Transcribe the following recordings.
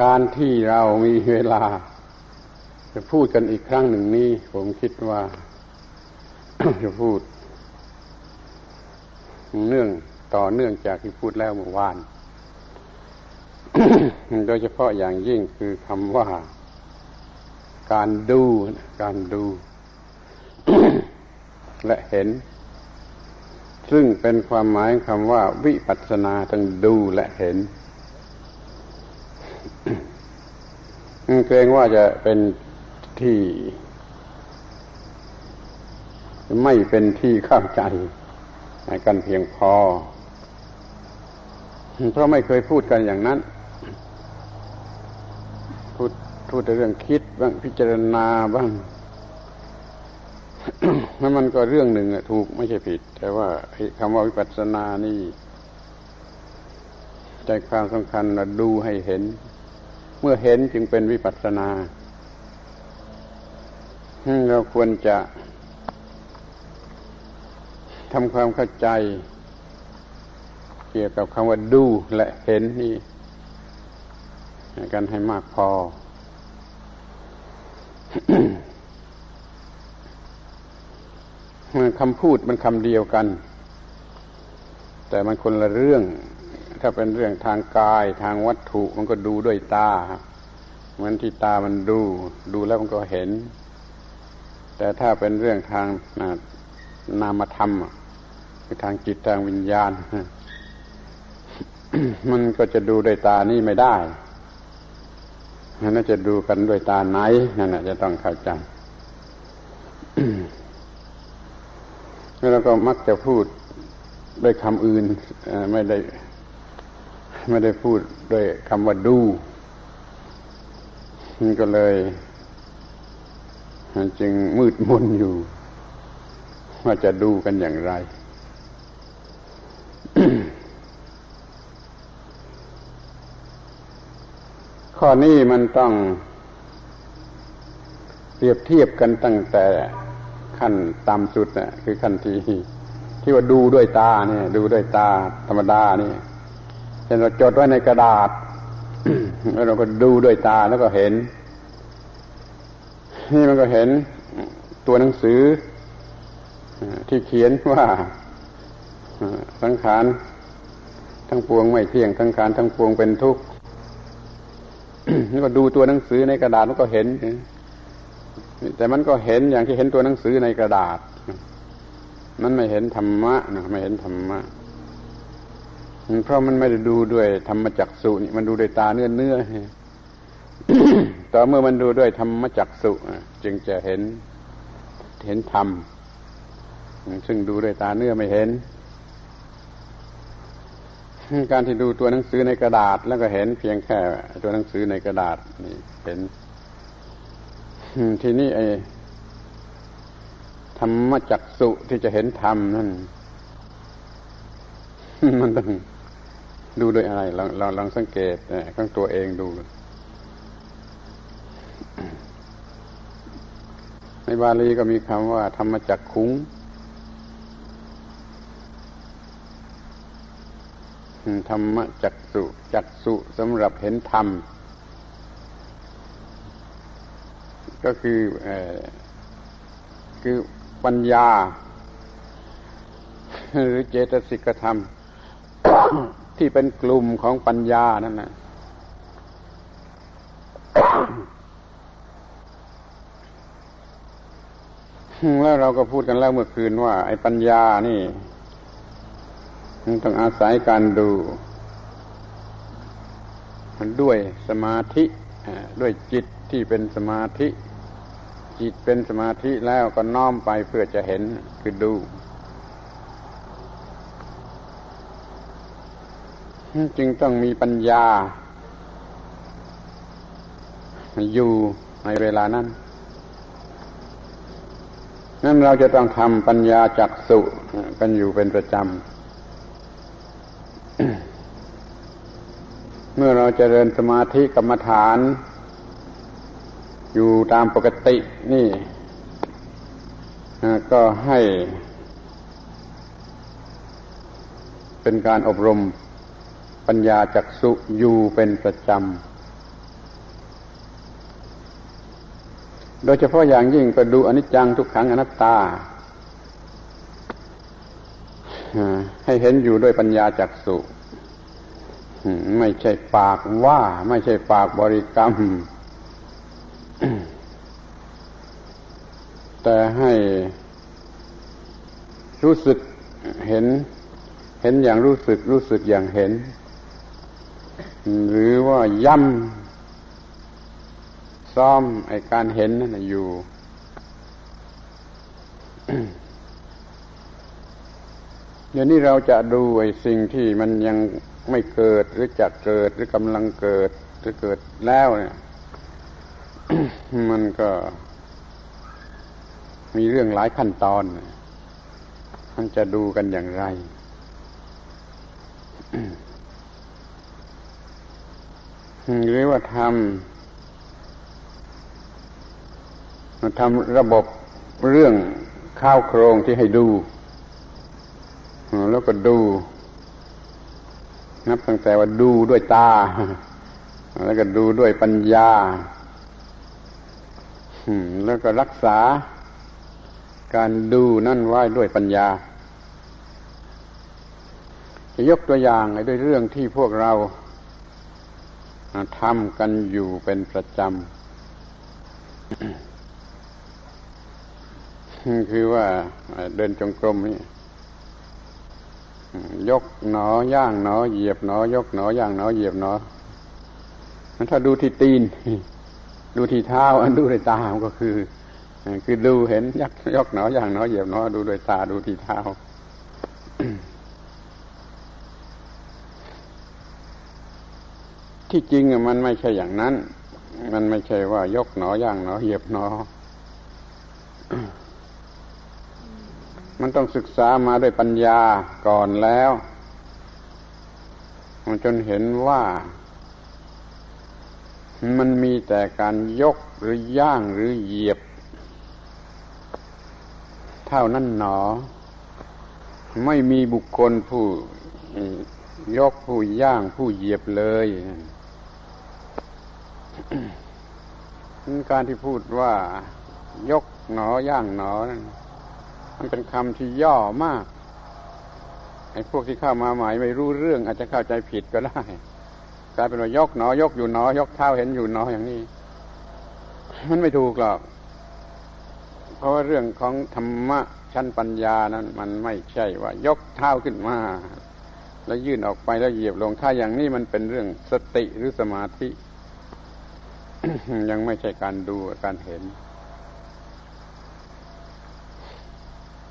การที่เรามีเวลา จะพูดกันอีกครั้งหนึ่งนี้ ผมคิดว่า จะพูด เนื่องต่อเนื่องจากที่พูดแล้วเมื่อวาน โดยเฉพาะอย่างยิ่งคือคำว่า การดู การดู และเห็น ซึ่งเป็นความหมายคำว่า วิปัสสนาทั้งดูและเห็น เกรงว่าจะเป็นที่ไม่เป็นที่เข้าใจกันเพียงพอ เพราะไม่เคยพูดกันอย่างนั้น พูดพูดแต่เรื่องคิดบ้างพิจารณาบ้างแล้วมันก็เรื่องหนึ่งถูกไม่ใช่ผิด แต่ว่าคำว่าวิปัสสนานี่ ใจความสำคัญเราดูให้เห็น เมื่อเห็นจึงเป็นวิปัสสนาเราควรจะทำความเข้าใจ เกี่ยวกับคำว่าดูและเห็นนี่กันให้มากพอ คำพูดมันคำเดียวกัน แต่มันคนละเรื่อง ถ้าเป็นเรื่องทางกายทางวัตถุมันก็ดูด้วยตาเหมือนที่ตามันดู ดูแล้วมันก็เห็น แต่ถ้าเป็นเรื่องทางนามธรรมคือทางจิตทางวิญญาณ มันก็จะดูด้วยตานี่ไม่ได้นั่นจะดูกันด้วยตาไหนนั่นจะต้องเข้าใจแล้วก็มักจะพูดด้วยคำอื่นไม่ได้ ไม่ได้พูดด้วยคำว่าดูมันก็เลย จึงมืดมนอยู่ ว่าจะดูกันอย่างไร ข้อนี้มันต้องเปรียบเทียบกันตั้งแต่ขั้นต่ำสุดนะคือขั้นที่ที่ว่าดูด้วยตาเนี่ย ดูด้วยตาธรรมดานี่ เช่นเราจดไว้ในกระดาษ แล้วเราก็ดูด้วยตาแล้วก็เห็น นี่มันก็เห็นตัวหนังสือที่เขียนว่าสังขารทั้งปวงไม่เที่ยงสังขารทั้งปวงเป็นทุกข์นี่ก็ดูตัวหนังสือในกระดาษมันก็เห็น แต่มันก็เห็นอย่างที่เห็นตัวหนังสือในกระดาษ มันไม่เห็นธรรมะนะไม่เห็นธรรมะ เพราะมันไม่ได้ดูด้วยธรรมจักสุนี่มันดูด้วยตาเนื้อเนื้อต่อเมื่อมันดูด้วยธรรมจักสุจึงจะเห็นเห็นธรรมซึ่งดูด้วยตาเนื้อไม่เห็น การที่ดูตัวหนังสือในกระดาษ แล้วก็เห็นเพียงแค่ ตัวหนังสือในกระดาษนี่เห็นทีนี้ไอ้ธรรมจักสุที่จะเห็นธรรมนั่นมันต้อง ดูโดยอะไรลองลองลองสังเกตข้างตัวเองดูในบาลีก็มีคำว่า ธรรมจักขุงธรรมจักสุจักสุสำหรับเห็นธรรม ก็คือคือปัญญา หรือเจตสิกธรรม ที่เป็นกลุ่มของปัญญานั่นนะแล้วเราก็พูดกันแล้วเมื่อคืนว่า ไอ้ปัญญานี่มันต้องอาศัยการดูด้วยสมาธิด้วยจิตที่เป็นสมาธิ จิตเป็นสมาธิแล้วก็น้อมไปเพื่อจะเห็นคือดู จึงต้องมีปัญญา อยู่ในเวลานั้นนั้นเราจะต้องทำปัญญาจักสุกันอยู่เป็นประจำ เมื่อเราจเจริญสมาธิกรรมฐาน อยู่ตามปกตินี่ก็ให้เป็นการอบรม ปัญญาจักสุอยู่เป็นประจำ โดยเฉพาะอย่างยิ่งก็ดูอนิจจังทุกขังอนัตตา ให้เห็นอยู่ด้วยปัญญาจักสุไม่ใช่ปากว่า ไม่ใช่ปากบริกรรม แต่ให้รู้สึกเห็น เห็นอย่างรู้สึกรู้สึกอย่างเห็น หรือว่าย่ำซ้อมไอการเห็นนั่นอยู่ เดี๋ยวนี้เราจะดูไอ้สิ่งที่มันยังไม่เกิดหรือจะเกิดหรือกำลังเกิดหรือเกิดแล้วเนี่ย มันก็มีเรื่องหลายขั้นตอน มันจะดูกันอย่างไร หรือว่าทำทำระบบเรื่องข้าวโครงที่ให้ดู แล้วก็ดู นับตั้งแต่ว่าดูด้วยตา แล้วก็ดูด้วยปัญญา แล้วก็รักษาการดูนั่นไว้ด้วยปัญญา จะยกตัวอย่างด้วยเรื่องที่พวกเรา ทำกันอยู่เป็นประจำ คือว่าเดินจงกรมนี่ยกหนอย่างหนอ เหยียบหนอยกหนอย่างหนอเหยียบหนอถ้าดูที่ตีน ดูที่เท้าอันดูในตาก็คือ คือดูเห็นยักยกหนอย่างหนอเหยียบหนอดูโดยตาดูที่เท้า ที่จริงมันไม่ใช่อย่างนั้น มันไม่ใช่ว่ายกหนอย่างหนอเหยียบหนอ มันต้องศึกษามาด้วยปัญญาก่อนแล้ว มันจนเห็นว่า มันมีแต่การยกหรือย่างหรือเหยียบ เท่านั้นหนอ ไม่มีบุคคลผู้ยกผู้ย่างผู้เหยียบเลย การที่พูดว่ายกหนอย่างหนอนั่นมันเป็นคำที่ย่อมากไอ้พวกที่เข้ามาใหม่ไม่รู้เรื่อง อาจจะเข้าใจผิดก็ได้กลายเป็นว่ายกหนอยกอยู่หนอยกเท้าเห็นอยู่หนออย่างนี้ มันไม่ถูกหรอก เพราะว่าเรื่องของธรรมะชั้นปัญญานั้น มันไม่ใช่ว่า ยกเท้าขึ้นมา แล้วยื่นออกไปแล้วเหยียบลงถ้าอย่างนี้มันเป็นเรื่องสติหรือสมาธิ ยังไม่ใช่การดูการเห็น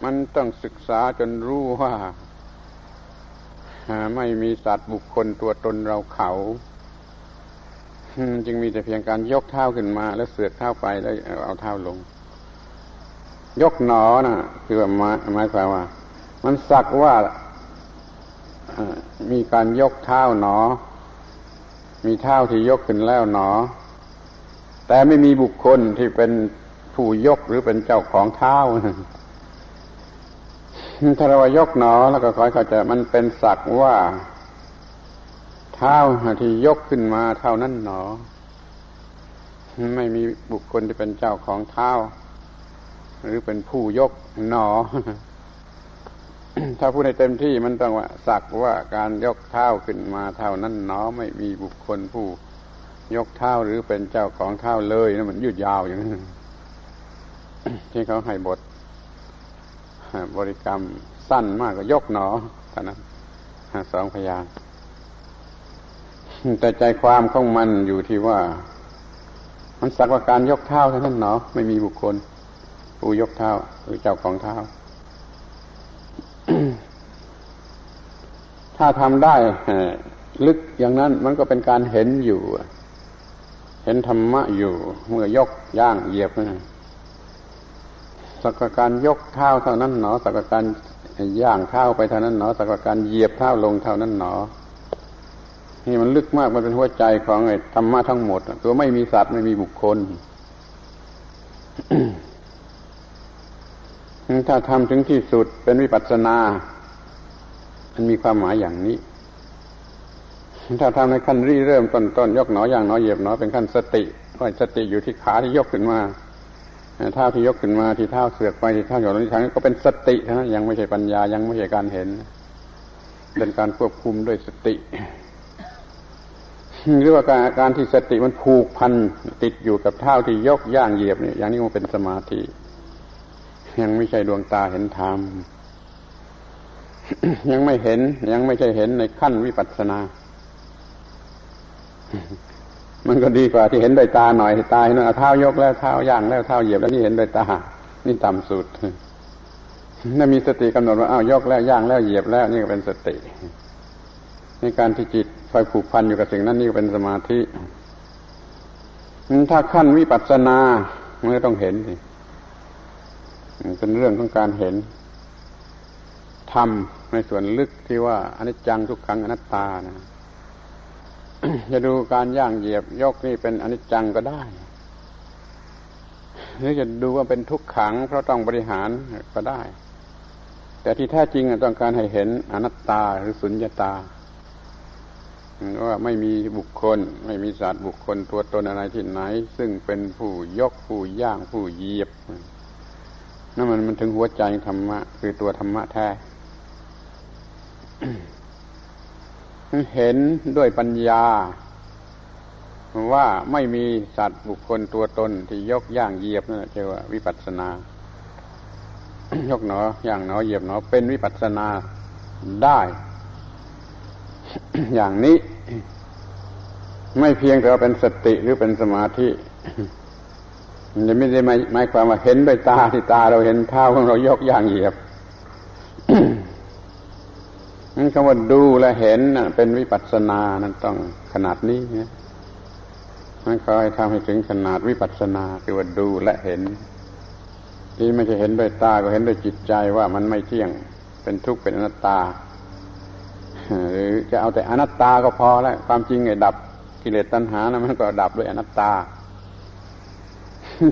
มันต้องศึกษาจนรู้ว่าไม่มีสัตว์บุคคลตัวตนเราเขาจึงมีแต่เพียงการยกเท้าขึ้นมา แล้วเสือกเท้าไปแล้วเอาเท้าลง ยกหนอนะคือหมายหมายความว่า มันสักว่ามีการยกเท้าหนอ มีเท้าที่ยกขึ้นแล้วหนอ แต่ไม่มีบุคคลที่เป็นผู้ยกหรือเป็นเจ้าของเท้าถ้าเรายกหนอแล้วก็คอยเข้าใจมันเป็นสักว่า เท้าที่ยกขึ้นมาเท่านั้นหนอ ไม่มีบุคคลที่เป็นเจ้าของเท้า หรือเป็นผู้ยกหนอ ถ้าพูดในเต็มที่มันต้องว่า สักว่าการยกเท้าขึ้นมาเท่านั้นหนอ ไม่มีบุคคลผู้ ยกเท้าหรือเป็นเจ้าของเท้าเลยนะมันยืดยาวอย่างนั้นที่เขาให้บทบริกรรมสั้นมากก็ยกหนอเท่านั้นสองพยางแต่ใจความของมันอยู่ที่ว่า มันสักว่าการยกเท้าเท่านั้นหนอไม่มีบุคคล ผู้ยกเท้าหรือเจ้าของเท้า ถ้าทำได้ลึกอย่างนั้นมันก็เป็นการเห็นอยู่ เห็นธรรมะอยู่ เมื่อยกย่างเหยียบนะสักการยกเท้าเท่านั้นหนอ สักการย่างเท้าไปเท่านั้นหนอ สักการเหยียบเท้าลงเท่านั้นหนอ นี่มันลึกมากมันเป็นหัวใจของไอ้ธรรมะทั้งหมด ตัวไม่มีสัตว์ไม่มีบุคคลถ้าทำถึงที่สุดเป็นวิปัสสนา มันมีความหมายอย่างนี้ ถ้าทำในขั้นรีเริ่มต้นต้นยกหนออย่างหนอเหยียบหนอเป็นขั้นสติก็สติอยู่ที่ขาที่ยกขึ้นมาเท้าที่ยกขึ้นมาที่เท้าเสือกไปที่เท้าหย่อนที่ทางก็เป็นสตินะยังไม่ใช่ปัญญายังไม่ใช่การเห็น เป็นการควบคุมด้วยสติหรือว่าการการที่สติมันผูกพันติดอยู่กับเท้าที่ยกย่างเหยียบเนี่ยอย่างนี้มันเป็นสมาธิ ยังไม่ใช่ดวงตาเห็นธรรมยังไม่เห็นยังไม่ใช่เห็นในขั้นวิปัสสนา มันก็ดีกว่าที่เห็นด้วยตาหน่อยตาเห็นเอาเท้ายกแล้วเท้าย่างแล้วเท้าเหยียบแล้วนี่เห็นด้วยตา นี่ต่ำสุดถ้ามีสติกำหนดว่าอ้าวยกแล้วย่างแล้วเหยียบแล้วนี่ก็เป็นสติ ในการที่จิตคอยผูกพันอยู่กับสิ่งนั้นนี่ก็เป็นสมาธิถ้าขั้นวิปัสสนามันก็ต้องเห็นสิเป็นเรื่องของการเห็นธรรมในส่วนลึกที่ว่าอนิจจังทุกขังอนัตตานะ จะดูการย่างเหยียบยกนี่เป็นอนิจจังก็ได้หรือจะดูว่าเป็นทุกขัง เพราะต้องบริหารก็ได้ แต่ที่แท้จริงต้องการให้เห็นอนัตตาหรือสุญญตาว่าไม่มีบุคคล ไม่มีสัตว์บุคคลตัวตนอะไรที่ไหน ซึ่งเป็นผู้ยกผู้ย่างผู้เหยียบนั่นมันมันถึงหัวใจธรรมะ คือตัวธรรมะแท้ เห็นด้วยปัญญา ว่าไม่มีสัตว์บุคคลตัวตนที่ยกย่างเหยียบนั่นเรียกว่าวิปัสสนา ยกหนอย่างหนอเหยียบหนอเป็นวิปัสสนาได้ อย่างนี้ ไม่เพียงแต่ว่าเป็นสติหรือเป็นสมาธิมันจะไม่ได้หมายความว่าเห็นด้วยตาที่ตาเราเห็นเท้าของเรายกย่างเหยียบ นั่นคำว่าดูและเห็นเป็นวิปัสสนานั้นต้องขนาดนี้นะมันคอยทำให้ถึงขนาดวิปัสสนา คือว่าดูและเห็น ที่ไม่ใช่เห็นด้วยตาก็เห็นด้วยจิตใจว่ามันไม่เที่ยงเป็นทุกข์เป็นอนัตตาหรือจะเอาแต่อนัตตาก็พอแล้วความจริงไอ้ดับกิเลสตัณหานะมันก็ดับด้วยอนัตตา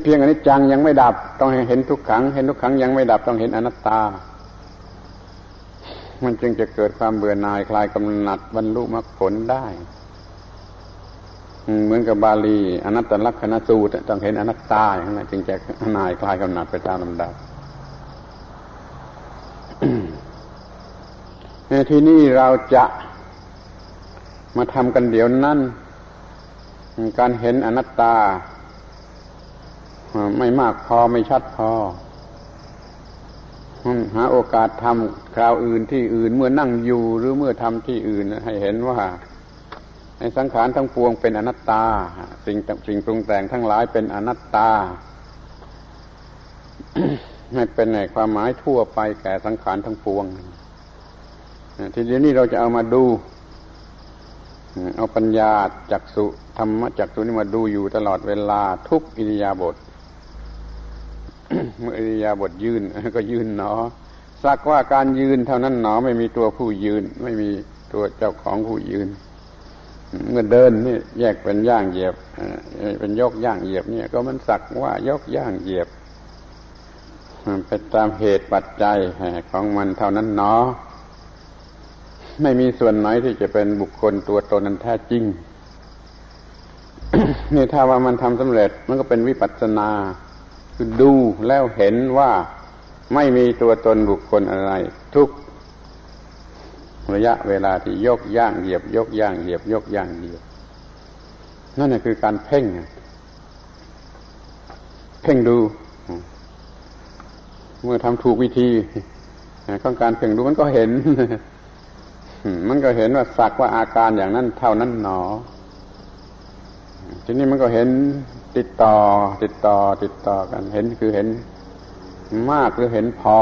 เพียงอันนี้จังยังไม่ดับ ต้องเห็นทุกขัง เห็นทุกขังยังไม่ดับต้องเห็นอนัตตา มันจึงจะเกิดความเบื่อหน่ายคลายกำหนัดบรรลุมรรคผลได้เหมือนกับบาลีอนัตตลักษณสูตรต้องเห็นอนัตตาอย่างนั้นจึงจะหน่ายคลายกำหนัดไปตามลำดับที่นี่เราจะมาทำกันเดี๋ยวนั้นการเห็นอนัตตา ไม่มากพอไม่ชัดพอ หาโอกาสทำคราวอื่นที่อื่นเมื่อนั่งอยู่หรือเมื่อทำที่อื่นให้เห็นว่าในสังขารทั้งปวงเป็นอนัตตา สิ่งสิ่งปรุงแต่งทั้งหลายเป็นอนัตตาให้เป็นในความหมายทั่วไปแก่สังขารทั้งปวง ทีเดียวนี้เราจะเอามาดูเอาปัญญาจักสุธรรมจักสุนี่มาดูอยู่ตลอดเวลาทุกอิริยาบถ เมื่ออริยาบถยืนก็ยืนหนอ สักว่าการยืนเท่านั้นหนอไม่มีตัวผู้ยืน ไม่มีตัวเจ้าของผู้ยืน เมื่อเดินนี่แยกเป็นย่างเหยียบเป็นยกย่างเหยียบเนี่ย ก็มันสักว่ายกย่างเหยียบมันเป็นตามเหตุปัจจัยของมันเท่านั้นหนอ ไม่มีส่วนไหนที่จะเป็นบุคคลตัวตนนั้นแท้จริงนี่ถ้าว่ามันทำสำเร็จมันก็เป็นวิปัสสนา คือดูแล้วเห็นว่าไม่มีตัวตนบุคคลอะไร ทุกระยะเวลาที่ยกย่างเหยียบ ยกย่างเหยียบ ยกย่างเหยียบ นั่นคือการเพ่ง เพ่งดู เมื่อทำถูกวิธีของการเพ่งดูมันก็เห็น มันก็เห็นว่าสักว่าอาการอย่างนั้นเท่านั้นหนอ ทีนี้มันก็เห็น ติดต่อ ติดต่อ ติดต่อกัน เห็นคือเห็นมากหรือเห็นพอ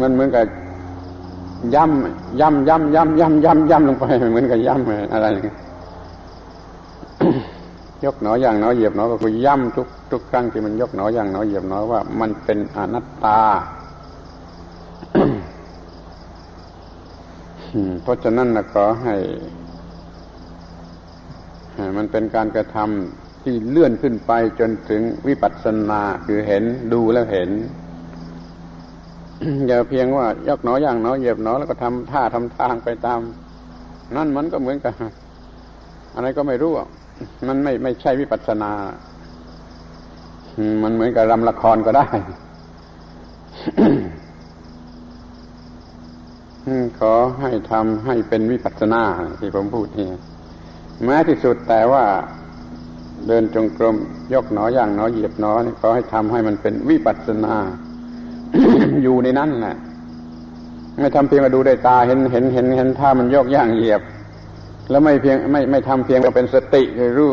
มันเหมือนกับย่ำย่ำย่ำย่ำย่ำย่ำย่ำลงไปเหมือนกับย่ำอะไรอย่างเงี้ยยกหนออย่างหนอเหยียบหนอก็คือย่ำทุกทุกครั้งที่มันยกหนออย่างหนอเหยียบหนอว่ามันเป็นอนัตตาเพราะฉะนั้นนะขอให้ มันเป็นการกระทำที่เลื่อนขึ้นไปจนถึงวิปัสสนาคือเห็นดูแล้วเห็นอย่าเพียงว่ายกหนอย่างหนอเหยียบหนอแล้วก็ทำท่าทำทางไปตาม นั่นมันก็เหมือนกับอะไรก็ไม่รู้มันไม่ไม่ใช่วิปัสสนา มันเหมือนกับรำละครก็ได้ขอให้ทำให้เป็นวิปัสสนาที่ผมพูดนี่ แม้ที่สุดแต่ว่าเดินจงกรมยกหนอย่างหนอเหยียบหนอนี่ขอให้ทำให้มันเป็นวิปัสสนา อยู่ในนั้นแหละไม่ทำเพียงมาดูได้ตาเห็นเห็นเห็นเห็นท่ามันยกย่างเหยียบ แล้วไม่เพียงไม่ไม่ทำเพียงก็เป็นสติคือรู้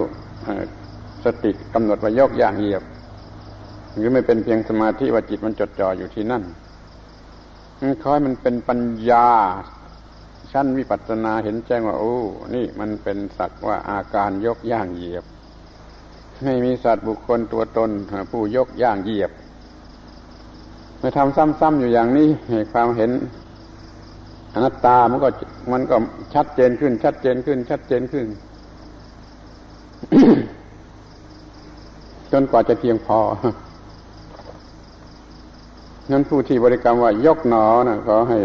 สติกำหนดว่ายกย่างเหยียบ หรือไม่เป็นเพียงสมาธิว่าจิตมันจดจ่ออยู่ที่นั่นคอยมันเป็นปัญญา ชั้นวิปัสสนาเห็นแจ้งว่าโอ้ นี่มันเป็นสักว่าอาการยกย่างเหยียบ ไม่มีสัตว์บุคคลตัวตนผู้ยกย่างเหยียบไม่ทำซ้ำๆอยู่อย่างนี้ความเห็นอนัตตามันก็มันก็ชัดเจนขึ้น ชัดเจนขึ้น ชัดเจนขึ้น จนกว่าจะเพียงพอนั้นผู้ที่บริกรรมว่ายกหนอนะขอให้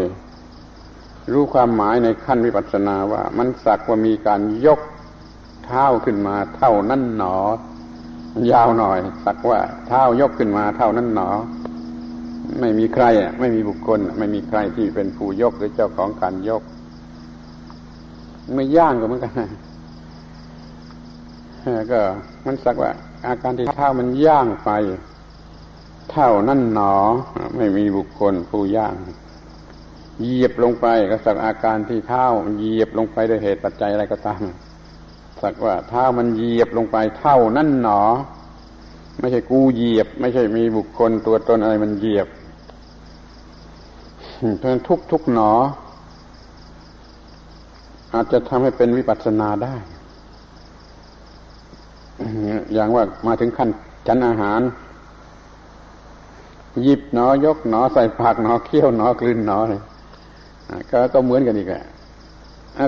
รู้ความหมายในขั้นวิปัสสนาว่ามันสักว่ามีการยกเท้าขึ้นมาเท่านั้นหนอ ยาวหน่อย สักว่าเท้ายกขึ้นมาเท่านั้นหนอ ไม่มีใครอะไม่มีบุคคล ไม่มีใครที่เป็นผู้ยกหรือเจ้าของการยก ไม่ย่างก็เหมือนกันก็มันสักว่า อาการที่เท้ามันย่างไป เท่านั่นหนอ ไม่มีบุคคลผู้ย่าง เหยียบลงไปก็สักอาการที่เท้าเหยียบลงไปด้วยเหตุปัจจัยอะไรก็ตามสักว่าเท้ามันเหยียบลงไปเท่านั่นหนอ ไม่ใช่กูเหยียบ ไม่ใช่มีบุคคลตัวตนอะไรมันเหยียบเพราะฉะนั้นทุกทุกหนอ อาจจะทำให้เป็นวิปัสสนาได้ อย่างว่ามาถึงขั้นชั้นอาหาร หยิบหนอยกหนอใส่ปากหนอเคี้ยวหนอกลืนหนอเลย ก็ก็เหมือนกันอีกแหละ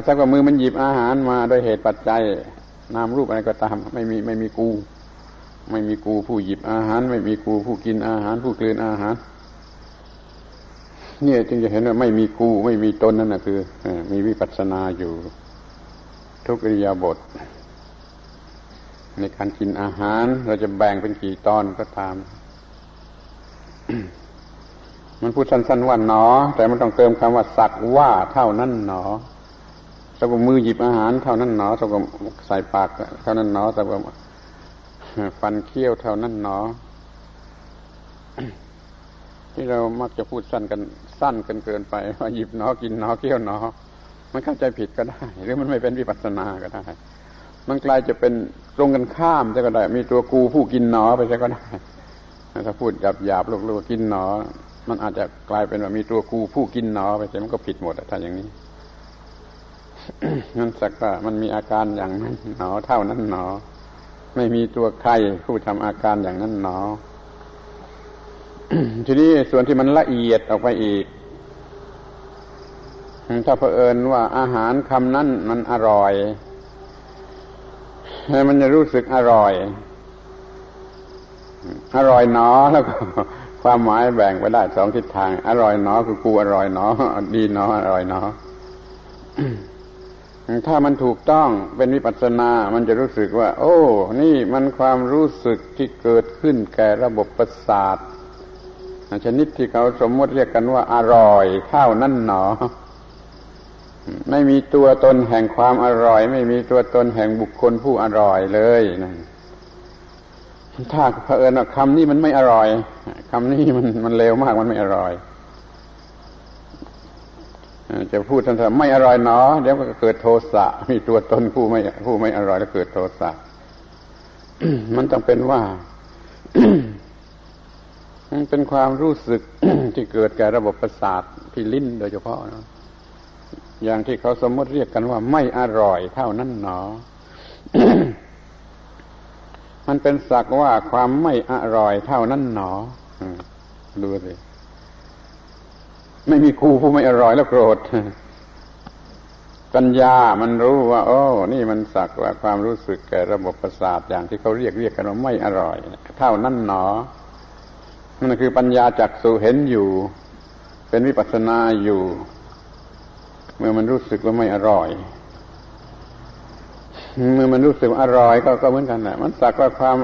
ถ้าว่ามือมันหยิบอาหารมาโดยเหตุปัจจัย นามรูปอะไรก็ตาม ไม่มีไม่มีกู ไม่มีกูผู้หยิบอาหาร ไม่มีกูผู้กินอาหาร ผู้กลืนอาหาร เนี่ยจึงจะเห็นว่าไม่มีกูไม่มีตนนั่นนะคือมีวิปัสสนาอยู่ ทุกอิริยาบถในการกินอาหาร เราจะแบ่งเป็นกี่ตอนก็ตาม มันพูดสั้นๆว่าหนอ แต่มันต้องเติมคำว่าสักว่าเท่านั้นหนอสักมือหยิบอาหารเท่านั้นหนอสักใส่ปากเท่านั้นหนอสักฟันเคี้ยวเท่านั้นหนอ ที่เรามักจะพูดสั้นกันสั้นกันเกินไปว่าหยิบหนอกินหนอเคี้ยวหนอ มันเข้าใจผิดก็ได้ หรือมันไม่เป็นวิปัสสนาก็ได้ มันกลายจะเป็นตรงกันข้ามจะก็ได้ มีตัวกูผู้กินหนอไปจะก็ได้ถ้าพูดหยาบหยาบลูกๆกินหนอ มันอาจจะกลายเป็นว่ามีตัวกูผู้กินหนอไปแต่มันก็ผิดหมดถ้าอย่างนี้นั่นสักว่ามันมีอาการอย่างนั้นหนอเท่านั้นหนอ ไม่มีตัวใครผู้ทำอาการอย่างนั้นหนอ ทีนี้ส่วนที่มันละเอียดออกไปอีก ถ้าเผอิญว่าอาหารคำนั้นมันอร่อยมันจะรู้สึกอร่อย อร่อยหนอแล้วก็ ความหมายแบ่งไปได้สองทิศทาง อร่อยหนอคือกูอร่อยหนอดีหนออร่อยหนอถ้ามันถูกต้องเป็นวิปัสสนา มันจะรู้สึกว่า โอ้ นี่มันความรู้สึกที่เกิดขึ้นแก่ระบบประสาทชนิดที่เขาสมมติเรียกกันว่า อร่อยเท่านั่นหนอ ไม่มีตัวตนแห่งความอร่อย ไม่มีตัวตนแห่งบุคคลผู้อร่อยเลยนั่น ถ้าเผอิญว่าคำนี้มันไม่อร่อยคำนี้มันมันเลวมากมันไม่อร่อยจะพูดทันทีไม่อร่อยเนาะเดี๋ยวก็เกิดโทสะมีตัวตนผู้ไม่ผู้ไม่อร่อยแล้วเกิดโทสะมันต้องเป็นว่ามันเป็นความรู้สึกที่เกิดแก่ระบบประสาทที่ลิ้นโดยเฉพาะนะอย่างที่เขาสมมติเรียกกันว่าไม่อร่อยเท่านั้นหนอ มันเป็นสักว่าความไม่อร่อยเท่านั้นหนอดูสิไม่มีครูผู้ไม่อร่อยแล้วโกรธปัญญามันรู้ว่า โอ้ นี่มันสักว่าความรู้สึกแก่ระบบประสาทอย่างที่เขาเรียกเรียกกันว่าไม่อร่อย เท่านั้นหนอนั่นคือปัญญาจักสูเห็นอยู่ เป็นวิปัสสนาอยู่ เมื่อมันรู้สึกว่าไม่อร่อย เมื่อมันรู้สึกอร่อยก็ก็เหมือนกันแหละมันสักว่าความ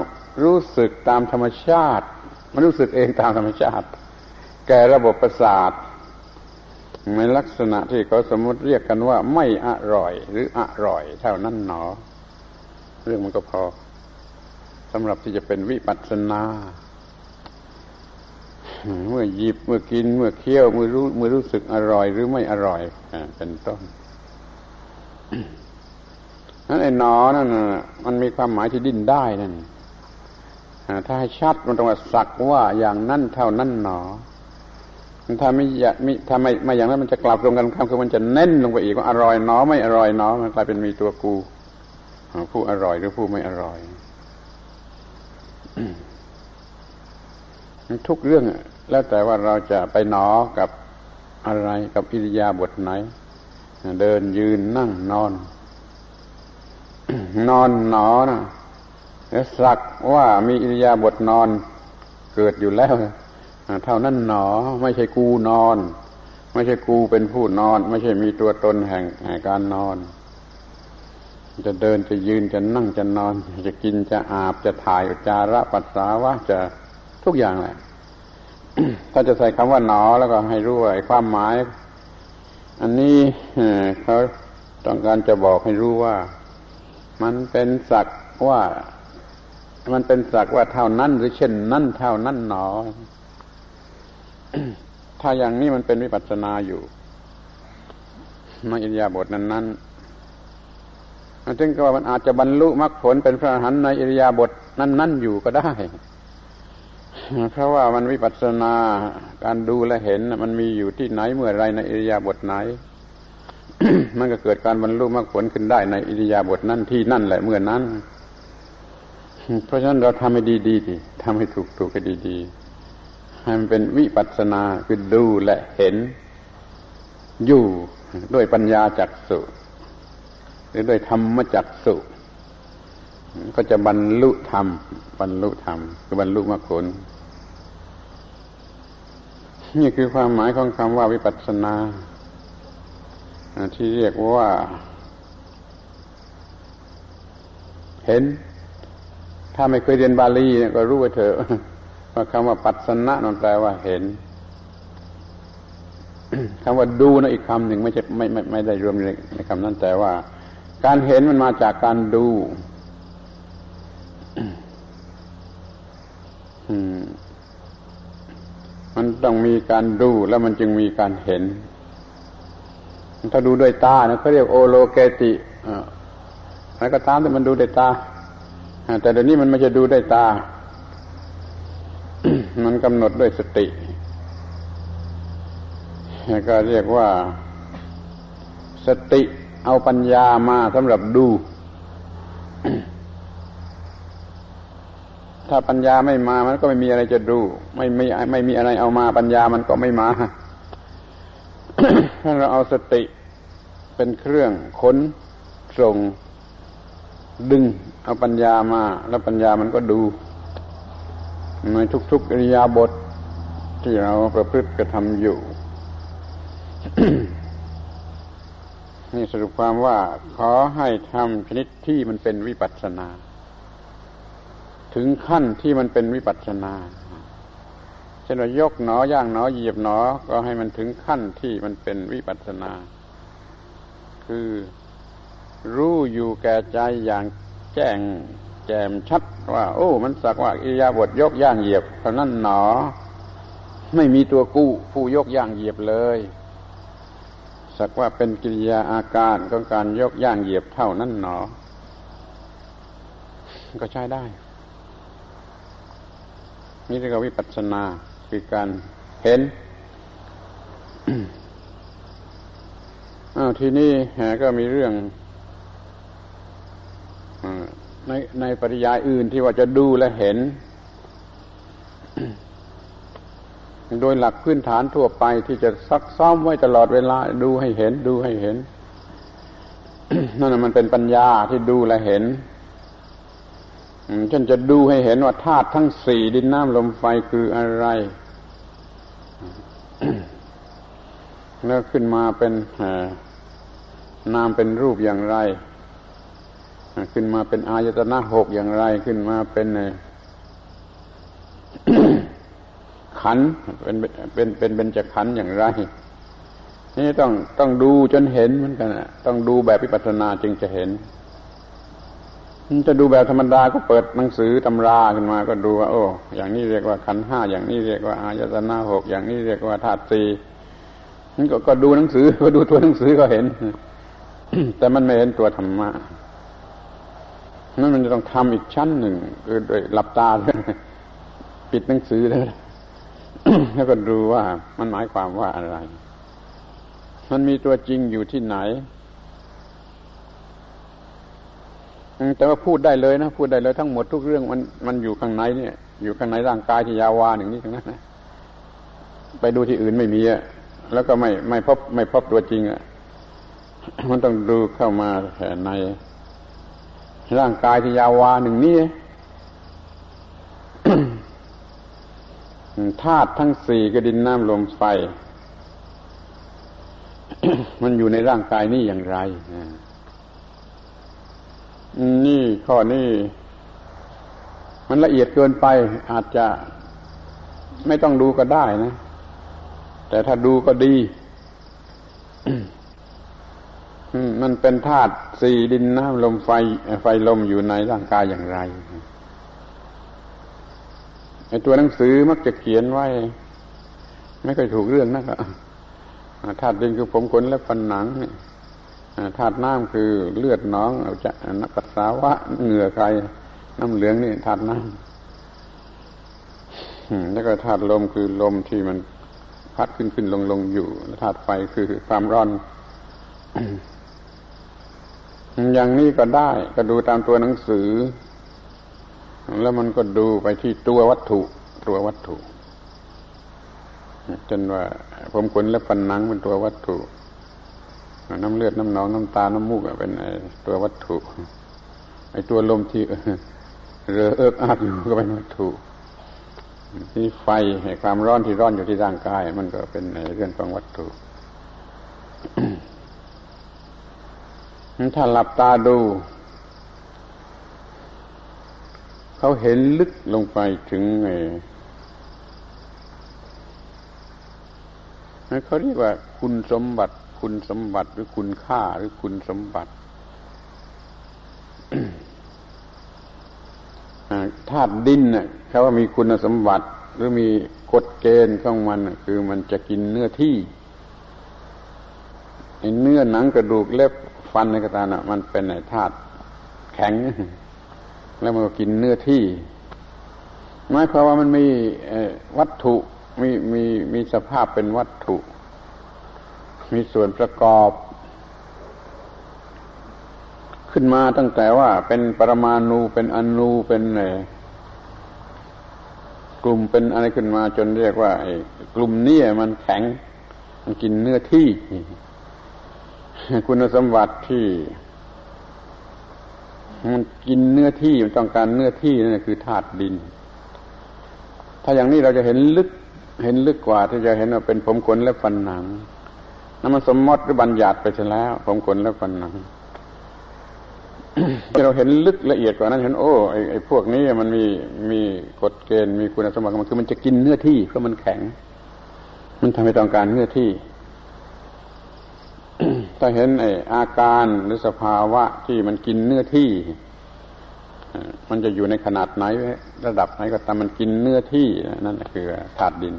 รู้สึกตามธรรมชาติ มันรู้สึกเองตามธรรมชาติ แก่ระบบประสาทในลักษณะที่เขาสมมติเรียกกันว่าไม่อร่อยหรืออร่อยเท่านั้นหนอ เรื่องมันก็พอสำหรับที่จะเป็นวิปัสสนาเมื่อหยิบเมื่อกิน เมื่อเคี้ยวเมื่อรู้เมื่อรู้สึกอร่อยหรือไม่อร่อยเป็นต้น นั้นไอ้หนอนั่นมันมีความหมายที่ดิ้นได้นั่นถ้าให้ชัดมันต้องว่าสักว่าอย่างนั้นเท่านั้นหนอถ้าไม่อยากมิถ้าไม่ไม่อย่างนั้นมันจะกลับตรงกันข้ามคือมันจะเน้นลงไปอีกว่าอร่อยหนอไม่อร่อยหนอมันกลายเป็นมีตัวกูผู้อร่อยหรือผู้ไม่อร่อยทุกเรื่องแล้วแต่ว่าเราจะไปหนอกับอะไรกับอิริยาบถไหน เดินยืนนั่งนอน นอนหนอนะแล้วสักว่ามีอิริยาบถนอนเกิดอยู่แล้วเท่านั้นหนอ ไม่ใช่กูนอน ไม่ใช่กูเป็นผู้นอน ไม่ใช่มีตัวตนแห่งแห่งการนอน จะเดินจะยืนจะนั่งจะนอน จะกินจะอาบจะถ่ายจาระปัสสาวะจะทุกอย่างแหละถ้าจะใส่คำว่าหนอแล้วก็ให้รู้ว่าความหมาย อันนี้เขาต้องการจะบอกให้รู้ว่า มันเป็นสักว่า มันเป็นสักว่าเท่านั้นหรือเช่นนั้นเท่านั้นหนอ ถ้าอย่างนี้มันเป็นวิปัสสนาอยู่ในอิริยาบถนั้นนั้นถึงก็ว่ามันอาจจะบรรลุมรรคผลเป็นพระอรหันต์ในอิริยาบถนั้น ๆ อยู่ก็ได้ เพราะว่ามันวิปัสสนาการดูและเห็น มันมีอยู่ที่ไหนเมื่อไรในอิริยาบถไหน มันก็เกิดการบรรลุมรรคผลขึ้นได้ในอิริยาบถนั้นที่นั่นแหละเมื่อนั้น เพราะฉะนั้นเราทำให้ดีๆดีทำให้ถูกๆให้ดีๆให้มันเป็นวิปัสสนาคือดูและเห็น อยู่ด้วยปัญญาจักสุหรือด้วยธรรมจักสุก็จะบรรลุธรรม บรรลุธรรม คือบรรลุมรรคผลนี่คือความหมายของคำว่าวิปัสสนา ที่เรียกว่า เห็น ถ้าไม่เคยเรียนบาลีก็รู้ไปเถอะว่าคำว่าปัสสนะนั่นแปลว่าเห็นคำว่าดูนะอีกคำหนึ่งไม่ใช่ไม่ไม่ไม่ได้รวมในคำนั้นแต่ว่า การเห็นมันมาจากการดูมันต้องมีการดูแล้วมันจึงมีการเห็น ถ้าดูด้วยตาเนี่ยเขาเรียกโอโลเกติอะไรก็ตามแต่มันดูด้วยตาแต่เดี๋ยวนี้มันไม่จะดูด้วยตา มันกำหนดด้วยสติก็เรียกว่า สติเอาปัญญามาสำหรับดู ถ้าปัญญาไม่มามันก็ไม่มีอะไรจะดู ไม่ไม่ไม่มีอะไรเอามาปัญญามันก็ไม่มา ถ้าเราเอาสติเป็นเครื่องขนส่งดึงเอาปัญญามา แล้วปัญญามันก็ดู ในทุกๆอริยาบทที่เราประพฤติกระทำอยู่ นี่สรุปความว่า ขอให้ทำชนิดที่มันเป็นวิปัสสนา ถึงขั้นที่มันเป็นวิปัสสนา ช่นเรายกหนอย่างหนอเหยียบหนอ ก็ให้มันถึงขั้นที่มันเป็นวิปัสสนา คือรู้อยู่แก่ใจอย่างแจ้งแจ่มชัดว่า โอ้ มันสักว่าอิยาบทยกย่างเหยียบเท่านั้นหนอ ไม่มีตัวกู้ผู้ยกย่างเหยียบเลย สักว่าเป็นกิริยาอาการของการยกย่างเหยียบเท่านั้นหนอ ก็ใช้ได้ นี่เรียกว่าวิปัสสนา คือการเห็นอ้าวทีนี้ก็มีเรื่องในในปริยายอื่นที่ว่าจะดูและเห็น โดยหลักพื้นฐานทั่วไปที่จะซักซ้อมไว้ตลอดเวลา ดูให้เห็น ดูให้เห็น นั่นมันเป็นปัญญาที่ดูและเห็น ฉันจะดูให้เห็นว่าธาตุทั้งสี่ดินน้ำลมไฟคืออะไร แล้วขึ้นมาเป็นนามเป็นรูปอย่างไร ขึ้นมาเป็นอายตนะหกอย่างไร ขึ้นมาเป็นขันเป็นเป็นเป็นเป็นจะขันอย่างไร นี่ต้องต้องดูจนเห็นเหมือนกันต้องดูแบบพิปัสนาจึงจะเห็น จะดูแบบธรรมดาก็เปิดหนังสือตำราขึ้นมาก็ดูว่า โอ้ อย่างนี้เรียกว่าขันห้าอย่างนี้เรียกว่าอายตนะหกอย่างนี้เรียกว่าธาตุสี่นี่ก็ก็ดูหนังสือก็ดูตัวหนังสือก็เห็น แต่มันไม่เห็นตัวธรรมะนั่นมันจะต้องทำอีกชั้นหนึ่งคือโดยหลับตาปิดหนังสือเลยแล้วก็ดูว่ามันหมายความว่าอะไร มันมีตัวจริงอยู่ที่ไหน แต่ว่าพูดได้เลยนะ พูดได้เลยทั้งหมดทุกเรื่องมันมันอยู่ข้างในเนี่ย อยู่ข้างในร่างกายที่ยาวาอย่างนี้ทั้งนั้นนะไปดูที่อื่นไม่มีอะแล้วก็ไม่ไม่พบไม่พบตัวจริงอะมันต้องดูเข้ามาแผ่ใน ร่างกายที่ยาวาหนึ่งนี้ธาตุทั้งสี่กระดินน้ำลมไฟ มันอยู่ในร่างกายนี้อย่างไร นี่ข้อนี้มันละเอียดเกินไปอาจจะไม่ต้องดูก็ได้นะ แต่ถ้าดูก็ดีมันเป็นธาตุสี่ดินน้ำลมไฟ ไฟลมอยู่ในร่างกายอย่างไรไอตัวหนังสือมักจะเขียนไว้ ไม่ค่อยถูกเรื่องนะครับธาตุดินคือผมขนและฟันหนัง ธาตุน้ำคือเลือดน้องเอาจะนักปัสสาวะเหงื่อใคร น้ำเหลืองนี่ธาตุน้ำแล้วก็ธาตุลมคือลมที่มันพัดขึ้นขึ้นลงลงอยู่ธาตุไฟคือความร้อน อย่างนี้ก็ได้ ก็ดูตามตัวหนังสือ แล้วมันก็ดูไปที่ตัววัตถุ ตัววัตถุจนว่าผมขนและฟันหนังเป็นตัววัตถุ น้ำเลือดน้ำหนองน้ำตา น้ำมูกเป็นไอตัววัตถุ ไอตัวลมที่เรือเอิกอาบอยู่ก็เป็นวัตถุที่ไฟความร้อนที่ร้อนอยู่ที่ร่างกาย มันก็เป็นในเรื่องของวัตถุถ้าหลับตาดู เขาเห็นลึกลงไปถึงไอเขาเรียกว่าคุณสมบัติ คุณสมบัติหรือคุณค่าหรือคุณสมบัติธาตุดินเนี่ยเขาว่ามีคุณสมบัติ หรือมีกฎเกณฑ์ของมันคือมันจะกินเนื้อที่ไอ้เนื้อหนังกระดูกเล็บฟันในกระตาน่ะมันเป็นไอ้ธาตุแข็ง แล้วมันก็กินเนื้อที่หมายความว่ามันมีวัตถุมีมีมีสภาพเป็นวัตถุ มีส่วนประกอบ ขึ้นมาตั้งแต่ว่าเป็นปรมาณูเป็นอนูเป็นกลุ่มเป็นอะไรขึ้นมาจนเรียกว่ากลุ่มนี้มันแข็ง มันกินเนื้อที่ คุณสมบัติที่ มันกินเนื้อที่มันต้องการเนื้อที่นั่นคือธาตุดิน ถ้าอย่างนี้เราจะเห็นลึกเห็นลึกกว่าที่จะเห็นว่าเป็นผมขนและฟันหนัง นั่นมันสมมติหรือบัญญัติไปเสียแล้ว ผมขนแล้วฟันหนังเราเห็นลึกละเอียดกว่านั้นเห็นโอ้ไอไอพวกนี้มันมีมีกฎเกณฑ์มีคุณสมบัติมันคือมันจะกินเนื้อที่เพราะมันแข็ง มันทำให้ต้องการเนื้อที่ ถ้าเห็นไอ้อาการหรือสภาวะที่มันกินเนื้อที่ มันจะอยู่ในขนาดไหน ระดับไหนก็ตามมันกินเนื้อที่นั่นคือธาตุดิน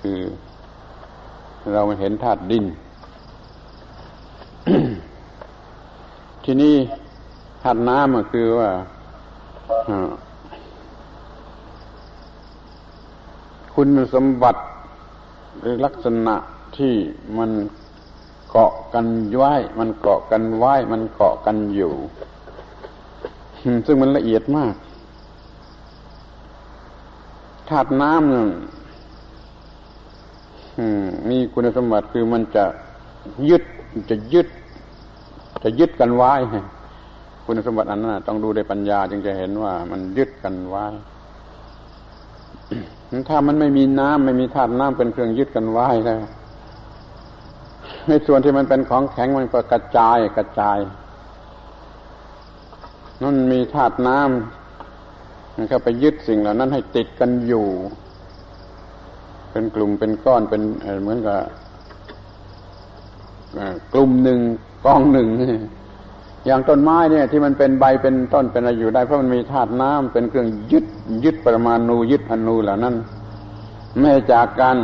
คือ เราเห็นธาตุดิน ที่นี่ธาตุน้ำก็คือว่าคุณสมบัติหรือลักษณะที่มันเกาะกันไว้มันเกาะกันไว้มันเกาะกันอยู่ ซึ่งมันละเอียดมากธาตุน้ำเนี่ย มีคุณสมบัติคือมันจะยึดจะยึด จะยึดกันไว้ คุณสมบัติอันนั้นต้องดูในปัญญา จึงจะเห็นว่ามันยึดกันไว้ ถ้ามันไม่มีน้ำไม่มีธาตุน้ำเป็นเครื่องยึดกันไว้แล้วในส่วนที่มันเป็นของแข็งมันก็กระจายกระจายนั่นมีธาตุน้ำมันก็ไปยึดสิ่งเหล่านั้นให้ติดกันอยู่ เป็นกลุ่มเป็นก้อนเป็นเหมือนกับกลุ่มหนึ่งกองหนึ่งอย่างต้นไม้เนี่ย ที่มันเป็นใบเป็นต้นเป็นอะไรอยู่ได้เพราะมันมีธาตุน้ำเป็นเครื่องยึดยึดปรมาณูยึดอนูเหล่านั้นไม่จากกัน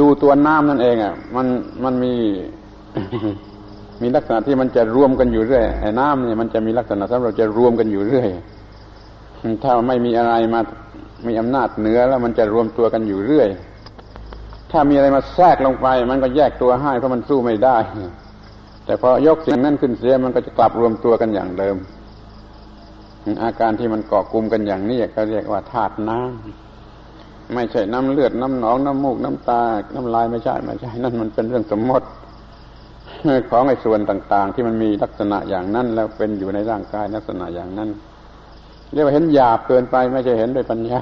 ดูตัวน้ำนั่นเองอะ มันมันมี มีลักษณะที่มันจะรวมกันอยู่เรื่อยไอ้น้ำเนี่ยมันจะมีลักษณะสำหรับจะรวมกันอยู่เรื่อยถ้าไม่มีอะไรมา มีอำนาจเหนือแล้วมันจะรวมตัวกันอยู่เรื่อย ถ้ามีอะไรมาแทรกลงไป มันก็แยกตัวให้เพราะมันสู้ไม่ได้ แต่พอยกสิ่งนั้นขึ้นเสียมันก็จะกลับรวมตัวกันอย่างเดิม อาการที่มันเกาะกลุ่มกันอย่างนี้เขาเรียกว่าธาตุน้ำไม่ใช่น้ำเลือดน้ำหนองน้ำมูกน้ำตา น้ำลายไม่ใช่ไม่ใช่นั่นมันเป็นเรื่องสมมติของไอ้ส่วนต่าง ๆ ที่มันมีลักษณะอย่างนั้น แล้วเป็นอยู่ในร่างกายลักษณะอย่างนั้น เรียกว่าเห็นหยาบเกินไปไม่ใช่เห็นด้วยปัญญา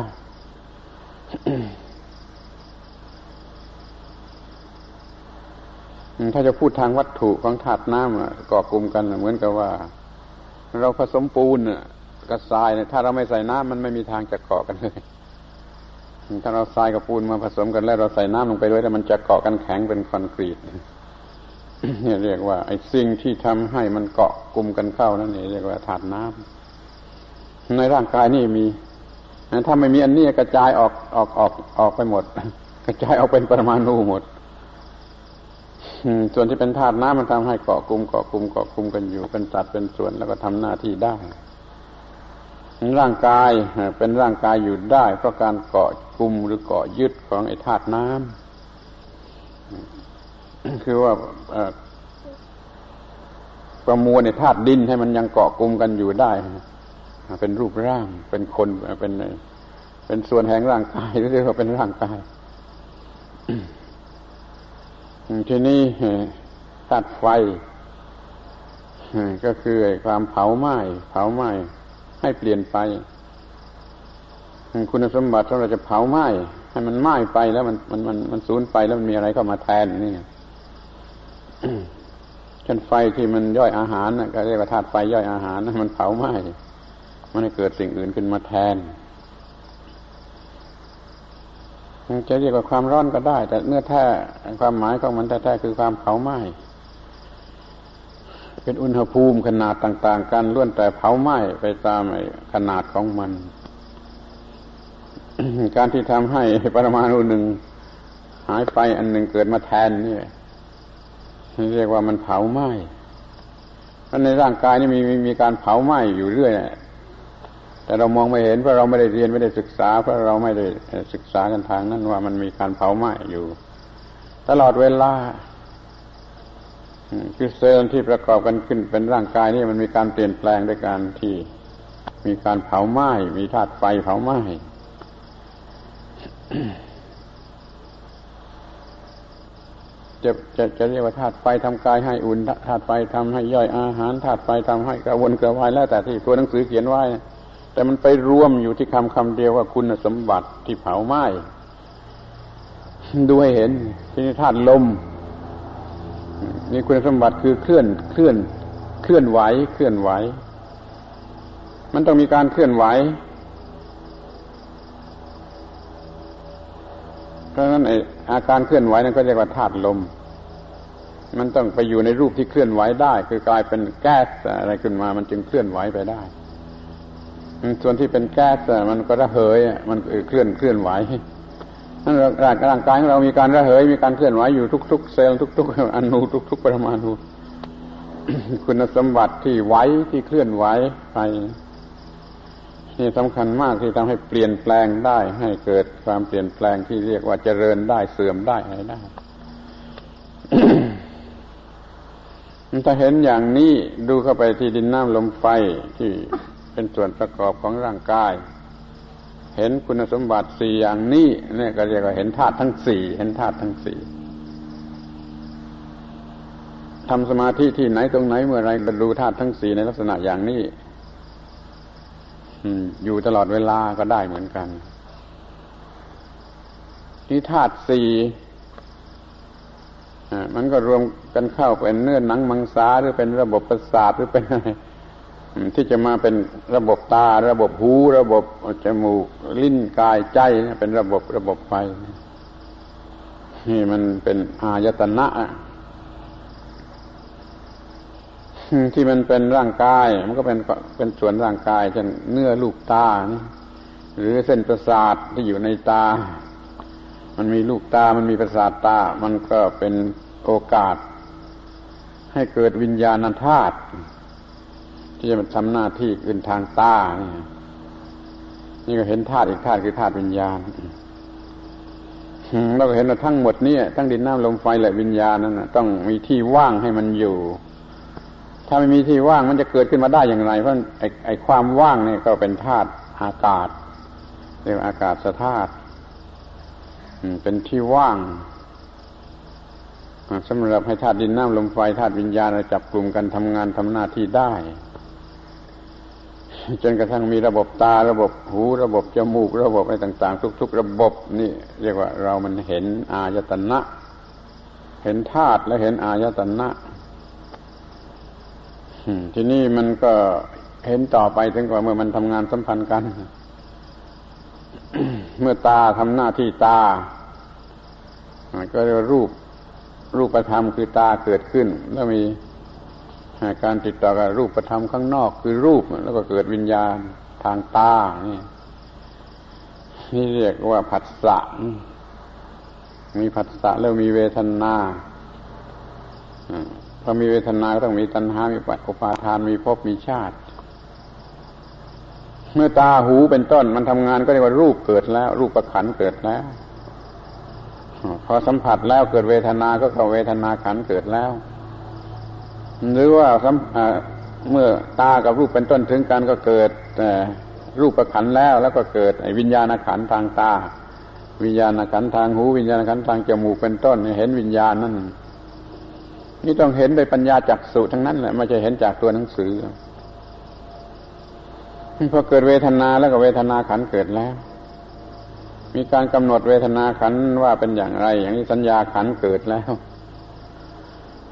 ถ้าจะพูดทางวัตถุของถาดน้ำก่อกลุ่มกันเหมือนกับว่า เราผสมปูนกับทรายถ้าเราไม่ใส่น้ำมันไม่มีทางจะเกาะกันเลย ถ้าเราทรายกับปูนมาผสมกันแล้วเราใส่น้ำลงไปด้วยแล้วมันจะเกาะกันแข็งเป็นคอนกรีตนี่เรียกว่าไอ้สิ่งที่ทำให้มันเกาะกลุ่มกันเข้านั่นเองเรียกว่าถาดน้ำ ในร่างกายนี่มีถ้าไม่มีอันนี้กระจายออกออกออกออกไปหมด กระจายออกเป็นปรมาณูหมดส่วนที่เป็นธาตุน้ำมันทำให้เกาะกลุ่มเกาะกลุ่มเกาะกลุ่มกันอยู่ เป็นสัดเป็นส่วนแล้วก็ทำหน้าที่ได้ร่างกายเป็นร่างกายอยู่ได้ เพราะการเกาะกลุ่มหรือเกาะยึดของไอ้ธาตุน้ำคือว่าประมวลในธาตุดินให้มันยังเกาะกลุ่มกันอยู่ได้ เป็นรูปร่าง เป็นคนเป็นเป็นส่วนแห่งร่างกายเรียกว่าเป็นร่างกายทีนี้ตัดไฟก็คือความเผาไหม้เผาไหม้ให้เปลี่ยนไป คุณสมบัติเราจะเผาไหม้ให้มันไหม้ไปแล้วมันมันมันมันสูญไปแล้วมันมีอะไรเข้ามาแทนนี่เช่นไฟที่มันย่อยอาหารก็เรียกว่าธาตุไฟย่อยอาหารมันเผาไหม้ มันให้เกิดสิ่งอื่นขึ้นมาแทนจะเรียกว่าความร้อนก็ได้ แต่เนื้อแท้ความหมายของมันแท้ๆคือความเผาไหม้เป็นอุณหภูมิขนาดต่าง ๆ กันล้วนแต่เผาไหม้ไปตามขนาดของมัน การที่ทำให้ปรมาณูหนึ่งหายไปอันหนึ่งเกิดมาแทนนี่เรียกว่ามันเผาไหม้เพราะในร่างกายนี่มีมีการเผาไหม้อยู่เรื่อย แต่เรามองไม่เห็นเพราะเราไม่ได้เรียนไม่ได้ศึกษา เพราะเราไม่ได้ศึกษากันทางนั้นว่ามันมีการเผาไหม้อยู่ ตลอดเวลาคือเซลล์ที่ประกอบกันขึ้นเป็นร่างกายนี่มันมีการเปลี่ยนแปลงด้วยการที่มีการเผาไหม้มีธาตุไฟเผาไหม้จะจะจะเรียกว่าธาตุไฟทำกายให้อุ่นธาตุไฟทำให้ย่อยอาหารธาตุไฟทำให้กระวนกระวายแล้วแต่ที่ตัวหนังสือเขียนไว้ แต่มันไปรวมอยู่ที่คำคำเดียวว่าคุณสมบัติที่เผาไหม้ดูให้เห็นที่นี่ธาตุลมนี่คุณสมบัติคือเคลื่อนเคลื่อน เคลื่อนไหว เคลื่อนไหว มันต้องมีการเคลื่อนไหวเพราะฉะนั้นไออาการเคลื่อนไหวนั้นก็เรียกว่าธาตุลม มันต้องไปอยู่ในรูปที่เคลื่อนไหวได้ คือกลายเป็นแก๊สอะไรขึ้นมา มันจึงเคลื่อนไหวไปได้ ส่วนที่เป็นแก๊สมันก็ระเหย มันเคลื่อนเคลื่อนไหวนั่นร่างร่างกายของเรามีการระเหย มีการเคลื่อนไหวอยู่ทุก ๆ เซลล์ทุก ๆอนูทุก ๆ ประมาณูคุณสมบัติที่ไหวที่เคลื่อนไหวไปนี่สำคัญมากที่ทำให้เปลี่ยนแปลงได้ ให้เกิดความเปลี่ยนแปลงที่เรียกว่าเจริญได้เสื่อมได้อะไรได้ถ้าเห็นอย่างนี้ดูเข้าไปที่ดินน้ำลมไฟที่ เป็นส่วนประกอบของร่างกาย เห็นคุณสมบัติสี่อย่างนี้เนี่ยก็เรียกว่าเห็นธาตุทั้งสี่เห็นธาตุทั้งสี่ทำสมาธิที่ไหนตรงไหนเมื่อไรก็ดูธาตุทั้งสี่ในลักษณะอย่างนี้อยู่ตลอดเวลาก็ได้เหมือนกันที่ธาตุสี่มันก็รวมกันเข้าเป็นเนื้อหนังมังสาหรือเป็นระบบประสาทหรือเป็นอะไร ที่จะมาเป็นระบบตา ระบบหู ระบบจมูก ลิ้นกายใจเป็นระบบระบบไฟนี่มันเป็นอายตนะที่มันเป็นร่างกาย มันก็เป็นเป็นส่วนร่างกายเช่นเนื้อลูกตา หรือเส้นประสาทที่อยู่ในตา มันมีลูกตา มันมีประสาทตา มันก็เป็นโอกาส ให้เกิดวิญญาณธาตุ ที่จะมาทำหน้าที่อื่นทางตานี่นี่ก็เห็นธาตุอีกธาตุคือธาตุวิญญาณเราก็เห็นว่าทั้งหมดนี่ทั้งดินน้ำลมไฟและวิญญาณนั้นต้องมีที่ว่างให้มันอยู่ ถ้าไม่มีที่ว่างมันจะเกิดขึ้นมาได้อย่างไร เพราะไอ้ไอ้ความว่างนี่ก็เป็นธาตุอากาศเรียกอากาศธาตุเป็นที่ว่างสำหรับให้ธาตุดินน้ำลมไฟธาตุวิญญาณจับกลุ่มกันทำงานทำหน้าที่ได้ จนกระทั่งมีระบบตาระบบหู ระบบจมูก ระบบอะไรต่าง ๆ ทุก ๆ ระบบนี่ เรียกว่าเรามันเห็นอายตนะ เห็นธาตุและเห็นอายตนะทีนี้มันก็เห็นต่อไปถึงกว่าเมื่อมันทำงานสัมพันธ์กัน เมื่อตาทำหน้าที่ตา ก็เรียกรูปรูปธรรมคือตาเกิดขึ้น แล้วมี การติดต่อกับรูปธรรมข้างนอกคือรูปแล้วก็เกิดวิญญาณทางตานี่นี่เรียกว่าผัสสะมีผัสสะแล้วมีเวทนาพอมีเวทนาต้องมีตัณหา มีปัจจุปาทาน มีภพ มีชาติ เมื่อตาหูเป็นต้นมันทำงานก็เรียกว่ารูปเกิดแล้ว รูปประขันเกิดแล้ว พอสัมผัสแล้วเกิดเวทนา ก็เกิดเวทนาขันเกิดแล้ว หรือว่าเมื่อตากับรูปเป็นต้นถึงกันก็เกิดรูปประขันแล้วแล้วก็เกิดวิญญาณขันทางตา วิญญาณขันทางหูวิญญาณขันทางจมูกเป็นต้นเห็นวิญญาณนั่นนี่ต้องเห็นโดยปัญญาจักสุทั้งนั้นแหละไม่ใช่เห็นจากตัวหนังสือพอเกิดเวทนาแล้วก็เวทนาขันเกิดแล้ว มีการกำหนดเวทนาขันว่าเป็นอย่างไร อย่างนี้สัญญาขันเกิดแล้ว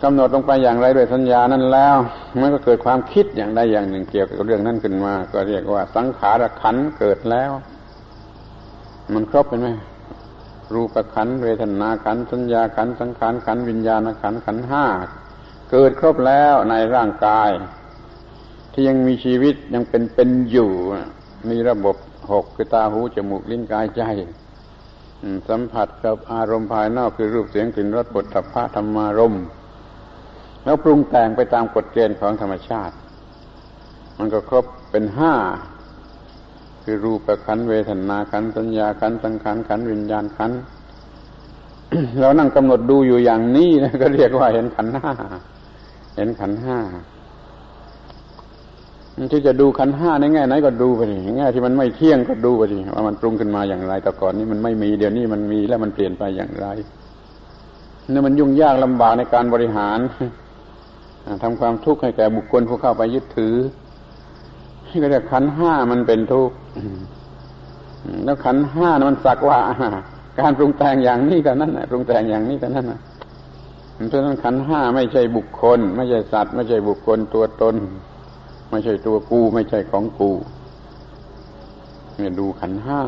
กำหนดลงไปอย่างไรด้วยสัญญานั้นแล้ว มันก็เกิดความคิดอย่างใดอย่างหนึ่งเกี่ยวกับเรื่องนั้นขึ้นมา ก็เรียกว่าสังขารขันเกิดแล้ว มันครบเป็นไหมรูปขันเวทนาขันสัญญาขันสังขารขันวิญญาณขันขันห้าเกิดครบแล้วในร่างกาย ที่ยังมีชีวิตยังเป็นเป็นอยู่ มีระบบหกคือตาหูจมูกลิ้นกายใจสัมผัสกับอารมณ์ภายนอกคือรูปเสียงกลิ่นรสบทพะธรรมารมณ์ แล้วปรุงแต่งไปตามกฎเกณฑ์ของธรรมชาติ มันก็ครบเป็นห้าคือรูปขันเวทนาขันสัญญาขันสังขารขันวิญญาณขันเรานั่งกำหนดดูอยู่อย่างนี้นะก็เรียกว่าเห็นขันห้าเห็นขันห้าที่จะดูขันห้าในแง่ไหนก็ดูไปดิแง่ที่มันไม่เที่ยงก็ดูไปดิว่ามันปรุงขึ้นมาอย่างไรแต่ก่อนนี้มันไม่มีเดี๋ยวนี้มันมีแล้วมันเปลี่ยนไปอย่างไรเนี่ยมันยุ่งยากลำบากในการบริหาร ทำความทุกข์ให้แก่บุคคลผู้เข้าไปยึดถือก็เรียกขันห้ามันเป็นทุกข์แล้วขันห้ามันสักว่า การปรุงแต่งอย่างนี้แต่นั้นปรุงแต่งอย่างนี้แต่นั้นเพราะนั้นขันห้าไม่ใช่บุคคล ไม่ใช่สัตว์ ไม่ใช่บุคคลตัวตน ไม่ใช่ตัวกู ไม่ใช่ของกูเนี่ยดูขันห้า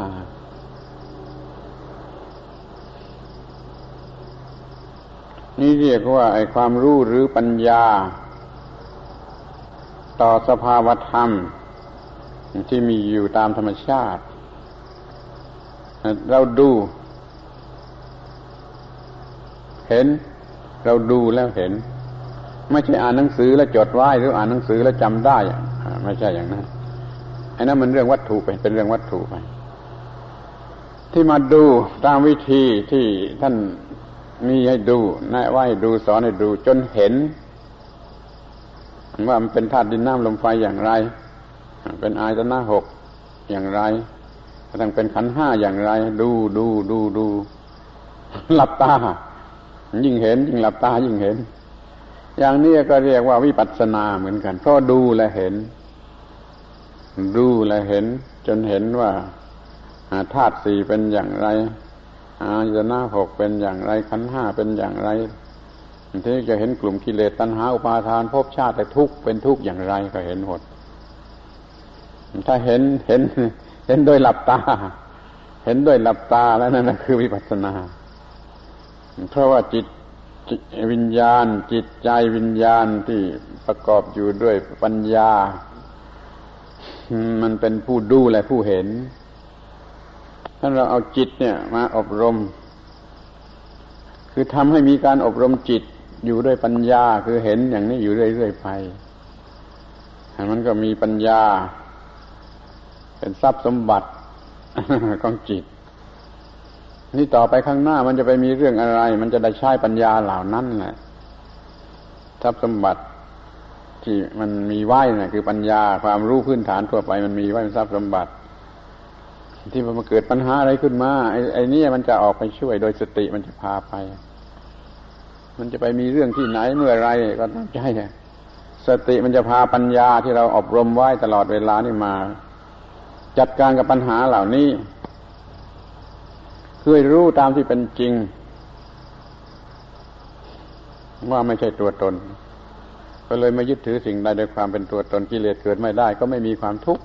นี่เรียกว่าไอ้ความรู้หรือปัญญา ต่อสภาวธรรม ที่มีอยู่ตามธรรมชาติ เราดู เห็น เราดูแล้วเห็น ไม่ใช่อ่านหนังสือแล้วจดไว้หรืออ่านหนังสือแล้วจำได้ ไม่ใช่อย่างนั้นไอ้นั้นมันเรื่องวัตถุไปเป็นเรื่องวัตถุไปที่มาดูตามวิธีที่ท่าน มีให้ดูแนะว่าให้ดูสอนให้ดู จนเห็น ว่ามันเป็นธาตุดินน้ำลมไฟอย่างไร เป็นอายตนะหกอย่างไรกระทั่งเป็นขันห้าอย่างไร ดูดูดูดูหลับตา ยิ่งเห็น ยิ่งหลับตายิ่งเห็น อย่างนี้ก็เรียกว่าวิปัสสนาเหมือนกันเพราะดูและเห็น ดูและเห็น จนเห็นว่าธาตุสี่เป็นอย่างไร อายตนะหกเป็นอย่างไรขันห้าเป็นอย่างไรทีนี้จะเห็นกลุ่มกิเลสตัณหาอุปาทานภพชาติแต่ทุกเป็นทุกอย่างไรก็เห็นหมดถ้าเห็นเห็น เห็นโดยหลับตา เห็นด้วยหลับตาแล้วนั่นคือวิปัสสนา เพราะว่าจิตวิญญาณ จิตใจวิญญาณที่ประกอบอยู่ด้วยปัญญา มันเป็นผู้ดูและผู้เห็น ถ้าเราเอาจิตเนี่ยมาอบรม คือทำให้มีการอบรมจิตอยู่ด้วยปัญญาคือเห็นอย่างนี้อยู่เรื่อยๆไปมันก็มีปัญญา เป็นทรัพย์สมบัติของจิต นี่ต่อไปข้างหน้ามันจะไปมีเรื่องอะไร มันจะได้ใช้ปัญญาเหล่านั้นแหละทรัพย์สมบัติที่มันมีไว้นะ่ะคือปัญญาความรู้พื้นฐานทั่วไปมันมีไว้เป็นทรัพย์สมบัติ ที่มันเกิดปัญหาอะไรขึ้นมาไอ้ไอ้นี่มันจะออกไปช่วยโดยสติมันจะพาไป มันจะไปมีเรื่องที่ไหนเมื่อไรก็ต้องใจสติมันจะพาปัญญาที่เราอบรมไว้ตลอดเวลานี่มา จัดการกับปัญหาเหล่านี้เคยรู้ตามที่เป็นจริง ว่าไม่ใช่ตัวตน ก็เลยไม่ยึดถือสิ่งใดโดยความเป็นตัวตนกิเลสเกิดไม่ได้ ก็ไม่มีความทุกข์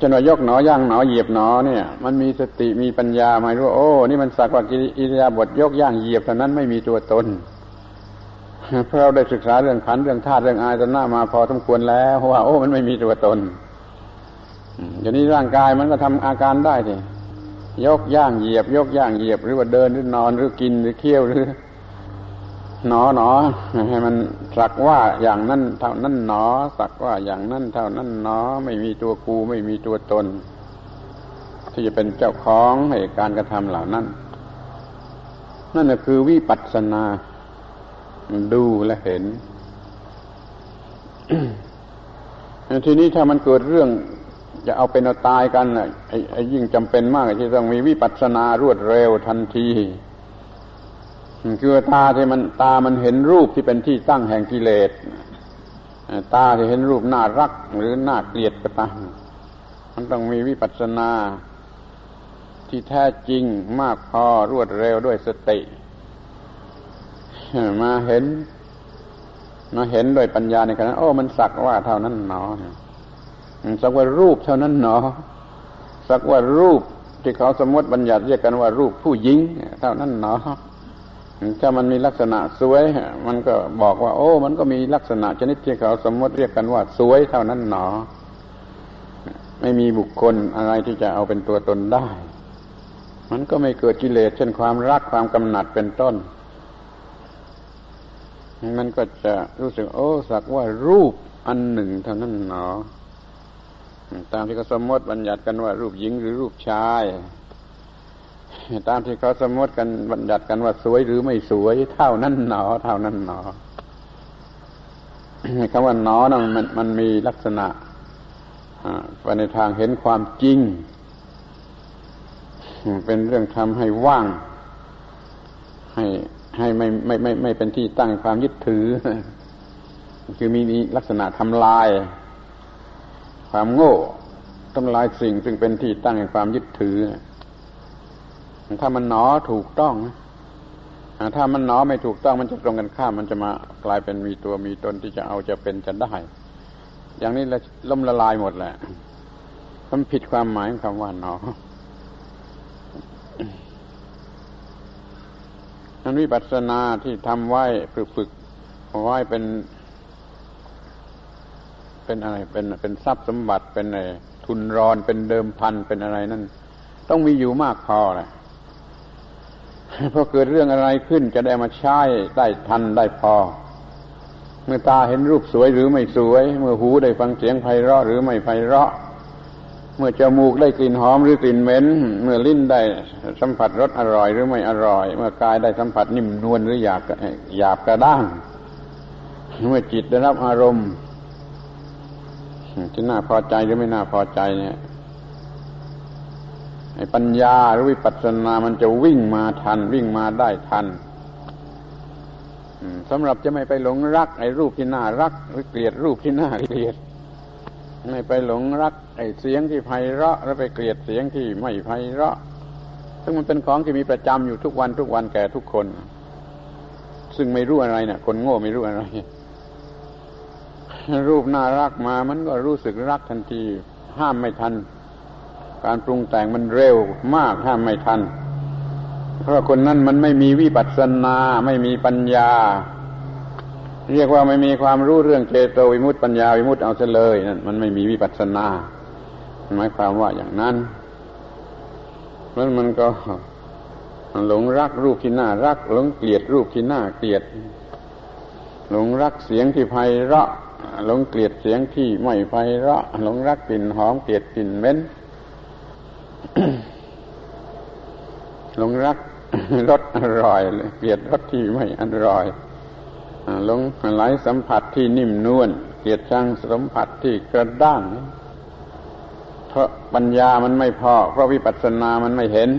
จนว่ายกหนอย่างหนอเหยียบหนอเนี่ย มันมีสติมีปัญญาไม่รู้โอ้ นี่มันสักว่าอิริยาบถยกย่างเหยียบเท่านั้นไม่มีตัวตนเพราะเราได้ศึกษาเรื่องขันเรื่องธาตุเรื่องอายตนะมาพอสมควรแล้วว่า โอ้ มันไม่มีตัวตนอย่างนี้ร่างกายมันก็ทำอาการได้ทียกย่างเหยียบ ยกย่างเหยียบหรือว่าเดินหรือนอนหรือกินหรือเคี้ยวหรือ หนอหนอให้มันสักว่าอย่างนั้นเท่านั้นหนอ สักว่าอย่างนั้นเท่านั้นหนอ ไม่มีตัวกูไม่มีตัวตน ที่จะเป็นเจ้าของให้การกระทำเหล่านั้น นั่นคือวิปัสสนา ดูและเห็นทีนี้ถ้ามันเกิดเรื่องจะเอาเป็นเอาตายกันไอ้ยิ่งจำเป็นมากที่ต้องมีวิปัสสนารวดเร็วทันที คือตาที่มันตามันเห็นรูปที่เป็นที่ตั้งแห่งกิเลสตาที่เห็นรูปน่ารักหรือน่าเกลียดก็ตามมันต้องมีวิปัสสนาที่แท้จริงมากพอรวดเร็วด้วยสติ มาเห็น มาเห็นโดยปัญญาในขณะโอ้มันสักว่าเท่านั้นหนอสักว่ารูปเท่านั้นหนอ สักว่ารูปที่เขาสมมติบัญญัติเรียกกันว่ารูปผู้หญิง เท่านั้นหนอ ถ้ามันมีลักษณะสวย มันก็บอกว่า โอ้ มันก็มีลักษณะชนิดที่เขาสมมติเรียกกันว่าสวยเท่านั้นหนอ ไม่มีบุคคลอะไรที่จะเอาเป็นตัวตนได้ มันก็ไม่เกิดกิเลสเช่นความรักความกำหนัดเป็นต้น มันก็จะรู้สึก โอ้ สักว่ารูปอันหนึ่งเท่านั้นหนอ ตามที่เขาสมมติบัญญัติกันว่ารูปหญิงหรือรูปชาย ตามที่เขาสมมติกันบัญญัติกันว่าสวยหรือไม่สวย เท่านั้นหนอ เท่านั้นหนอคำว่าหนอนะมันมันมีลักษณะไปในทางเห็นความจริง เป็นเรื่องทำให้ว่าง ให้ให้ไม่ไม่ไม่ไม่เป็นที่ตั้งความยึดถือ คือมีลักษณะทำลาย ความโง่ทำลายสิ่งซึ่งเป็นที่ตั้งแห่งความยึดถือ ถ้ามันหนอถูกต้องถ้ามันหนอไม่ถูกต้องมันจะตรงกันข้ามมันจะมากลายเป็นมีตัวมีตนที่จะเอาจะเป็นจะได้ อย่างนี้ละล่มละลายหมดแหละมันผิดความหมายของคำว่าหนอนั้นวิปัสสนาที่ทำไว้ฝึกฝึกไว้เป็น เป็นอะไร เป็นเป็นทรัพย์สมบัติเป็นอะไรทุนรอนเป็นเดิมพันเป็นอะไรนั่นต้องมีอยู่มากพอแหละ พอเกิดเรื่องอะไรขึ้นจะได้มาใช้ได้ทันได้พอ เมื่อตาเห็นรูปสวยหรือไม่สวย เมื่อหูได้ฟังเสียงไพเราะหรือไม่ไพเราะ เมื่อจมูกได้กลิ่นหอมหรือกลิ่นเหม็น เมื่อลิ้นได้สัมผัสรสอร่อยหรือไม่อร่อย เมื่อกายได้สัมผัสนิ่มนวลหรือหยาบหยาบกระด้าง เมื่อจิตได้รับอารมณ์ที่น่าพอใจหรือไม่น่าพอใจเนี่ย ไอ้ปัญญาหรือวิปัสสนามันจะวิ่งมาทัน วิ่งมาได้ทันสำหรับจะไม่ไปหลงรัก ไอ้รูปที่น่ารัก หรือเกลียดรูปที่น่าเกลียด ไม่ไปหลงรัก ไอ้เสียงที่ไพเราะ แล้วไปเกลียดเสียงที่ไม่ไพเราะ ซึ่งมันเป็นของที่มีประจำอยู่ทุกวันทุกวันแก่ทุกคน ซึ่งไม่รู้อะไรเนะ่ะ คนโง่ไม่รู้อะไร รูปน่ารักมามันก็รู้สึกรักทันที ห้ามไม่ทัน การปรุงแต่งมันเร็วมากห้ามไม่ทัน เพราะคนนั้นมันไม่มีวิปัสสนาไม่มีปัญญา เรียกว่าไม่มีความรู้เรื่องเจโตวิมุตติปัญญาวิมุตติเอาเสเลยนั่นมันไม่มีวิปัสสนาหมายความว่าอย่างนั้นแล้วมันก็หลงรักรูปที่น่ารักหลงเกลียดรูปที่น่าเกลียด หลงรักเสียงที่ไพเราะหลงเกลียดเสียงที่ไม่ไพเราะหลงรักกลิ่นหอมเกลียดกลิ่นเหม็น หลงรักรสอร่อยเกลียดรสที่ไม่อร่อยหลงไหลสัมผัสที่นิ่มนวลเกลียดชังสัมผัสที่กระด้างเพราะปัญญามันไม่พอ เพราะวิปัสสนามันไม่เห็น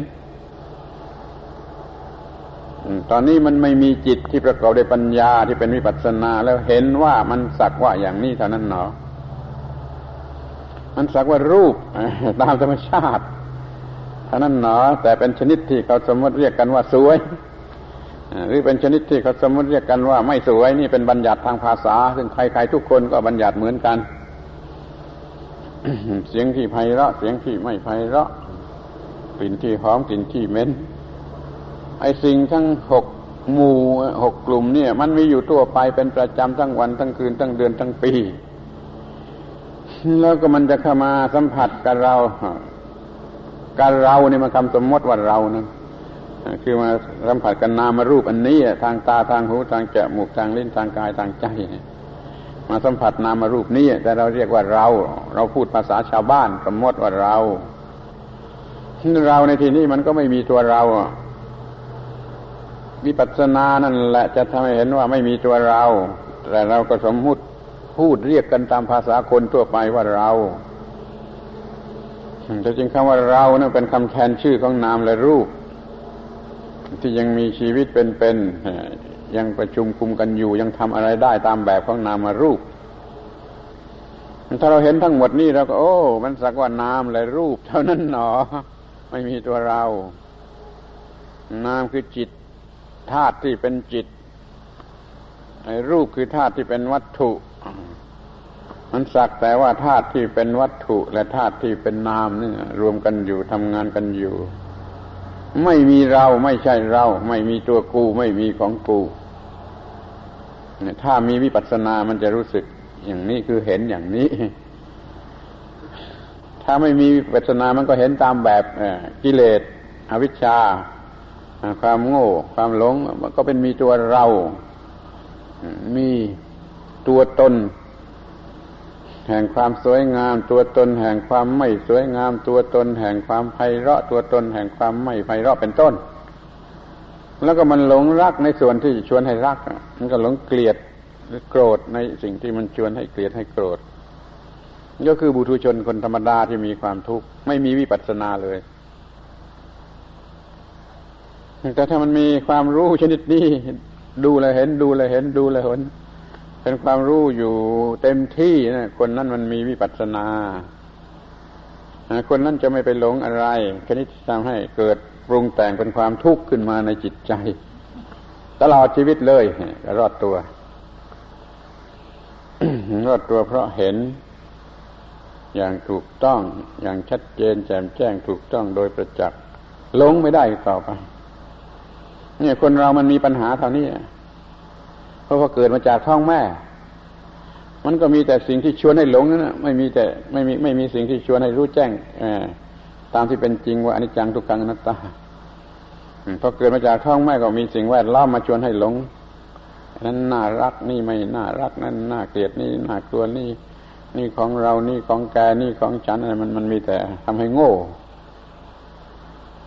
ตอนนี้มันไม่มีจิตที่ประกอบด้วยปัญญาที่เป็นวิปัสสนา แล้วเห็นว่ามันสักว่าอย่างนี้เท่านั้นหนอ มันสักว่ารูปตามธรรมชาติ เท่านั้นหนอแต่เป็นชนิดที่เขาสมมติเรียกกันว่าสวยหรือเป็นชนิดที่เขาสมมติเรียกกันว่าไม่สวยนี่เป็นบัญญัติทางภาษา ซึ่งใครๆทุกคนก็บัญญัติเหมือนกัน เสียงที่ไพเราะเสียงที่ไม่ไพเราะกลิ่นที่หอมกลิ่นที่เหม็นไอสิ่งทั้งหกหมู่หกกลุ่มเนี่ย มันมีอยู่ทั่วไปเป็นประจำทั้งวันทั้งคืนทั้งเดือนทั้งปี แล้วก็มันจะเข้ามาสัมผัสกับเรา การเราเนี่ยมันคำสมมติว่าเรานะคือมาสัมผัสกันนามารูปอันนี้ทางตาทางหูทางจมูกทางลิ้นทางกายทางใจมาสัมผัสนามารูปนี้แต่เราเรียกว่าเรา เราพูดภาษาชาวบ้านสมมติว่าเราเราในที่นี้มันก็ไม่มีตัวเราวิปัสสนานั่นแหละจะทำให้เห็นว่าไม่มีตัวเรา แต่เราก็สมมุติพูดเรียกกันตามภาษาคนทั่วไปว่าเรา แต่จริงคำว่าเรานั่เป็นคำแทนชื่อของนามและรูป ที่ยังมีชีวิตเป็นๆยังประชุมคุมกันอยู่ ยังทำอะไรได้ตามแบบของนามารูป ถ้าเราเห็นทั้งหมดนี่เราก็ โอ้ มันสักว่านามและรูป เท่านั้นหนอ ไม่มีตัวเรา นามคือจิตธาตุที่เป็นจิตรูปคือธาตุที่เป็นวัตถุ มันสักแต่ว่าธาตุที่เป็นวัตถุและธาตุที่เป็นนามนี่รวมกันอยู่ทำงานกันอยู่ ไม่มีเราไม่ใช่เรา ไม่มีตัวกูไม่มีของกูถ้ามีวิปัสสนามันจะรู้สึกอย่างนี้คือเห็นอย่างนี้ ถ้าไม่มีวิปัสสนามันก็เห็นตามแบบกิเลสอวิชชา ความโง่ ความหลงมันก็เป็นมีตัวเรา มีตัวตน แห่งความสวยงาม ตัวตนแห่งความไม่สวยงาม ตัวตนแห่งความไพเราะ ตัวตนแห่งความไม่ไพเราะเป็นต้น แล้วก็มันหลงรักในส่วนที่ชวนให้รัก มันก็หลงเกลียดหรือโกรธในสิ่งที่มันชวนให้เกลียดให้โกรธ ก็คือบุตุชนคนธรรมดาที่มีความทุกข์ไม่มีวิปัสสนาเลย แต่ถ้ามันมีความรู้ชนิดนี้ดูเลยเห็นดูเลยเห็นดูเลยเห็น เป็นความรู้อยู่เต็มที่นะคนนั้นมันมีวิปัสสนาคนนั้นจะไม่ไปหลงอะไรชนิดทำให้เกิดปรุงแต่งเป็นความทุกข์ขึ้นมาในจิตใจ ตลอดชีวิตเลยรอดตัว รอดตัวเพราะเห็น อย่างถูกต้องอย่างชัดเจนแจ่มแจ้งถูกต้องโดยประจักษ์หลงไม่ได้ต่อไปเนี่ยคนเรามันมีปัญหาเท่านี้ เพราะว่าเกิดมาจากท้องแม่ มันก็มีแต่สิ่งที่ชวนให้หลงนั่นไม่มีแต่ไม่มีไม่มีสิ่งที่ชวนให้รู้แจ้งตามที่เป็นจริงว่าอนิจจังทุกขังอนัตตาพอเกิดมาจากท้องแม่ก็มีสิ่งแวดล้อมมาชวนให้หลงนั้นน่ารักนี่ไม่น่ารักนั่นน่าเกลียดนี่น่ากลัวนี่ นี่ของเรานี่ของแกนี่ของฉันอะไรมันมันมีแต่ทำให้โง่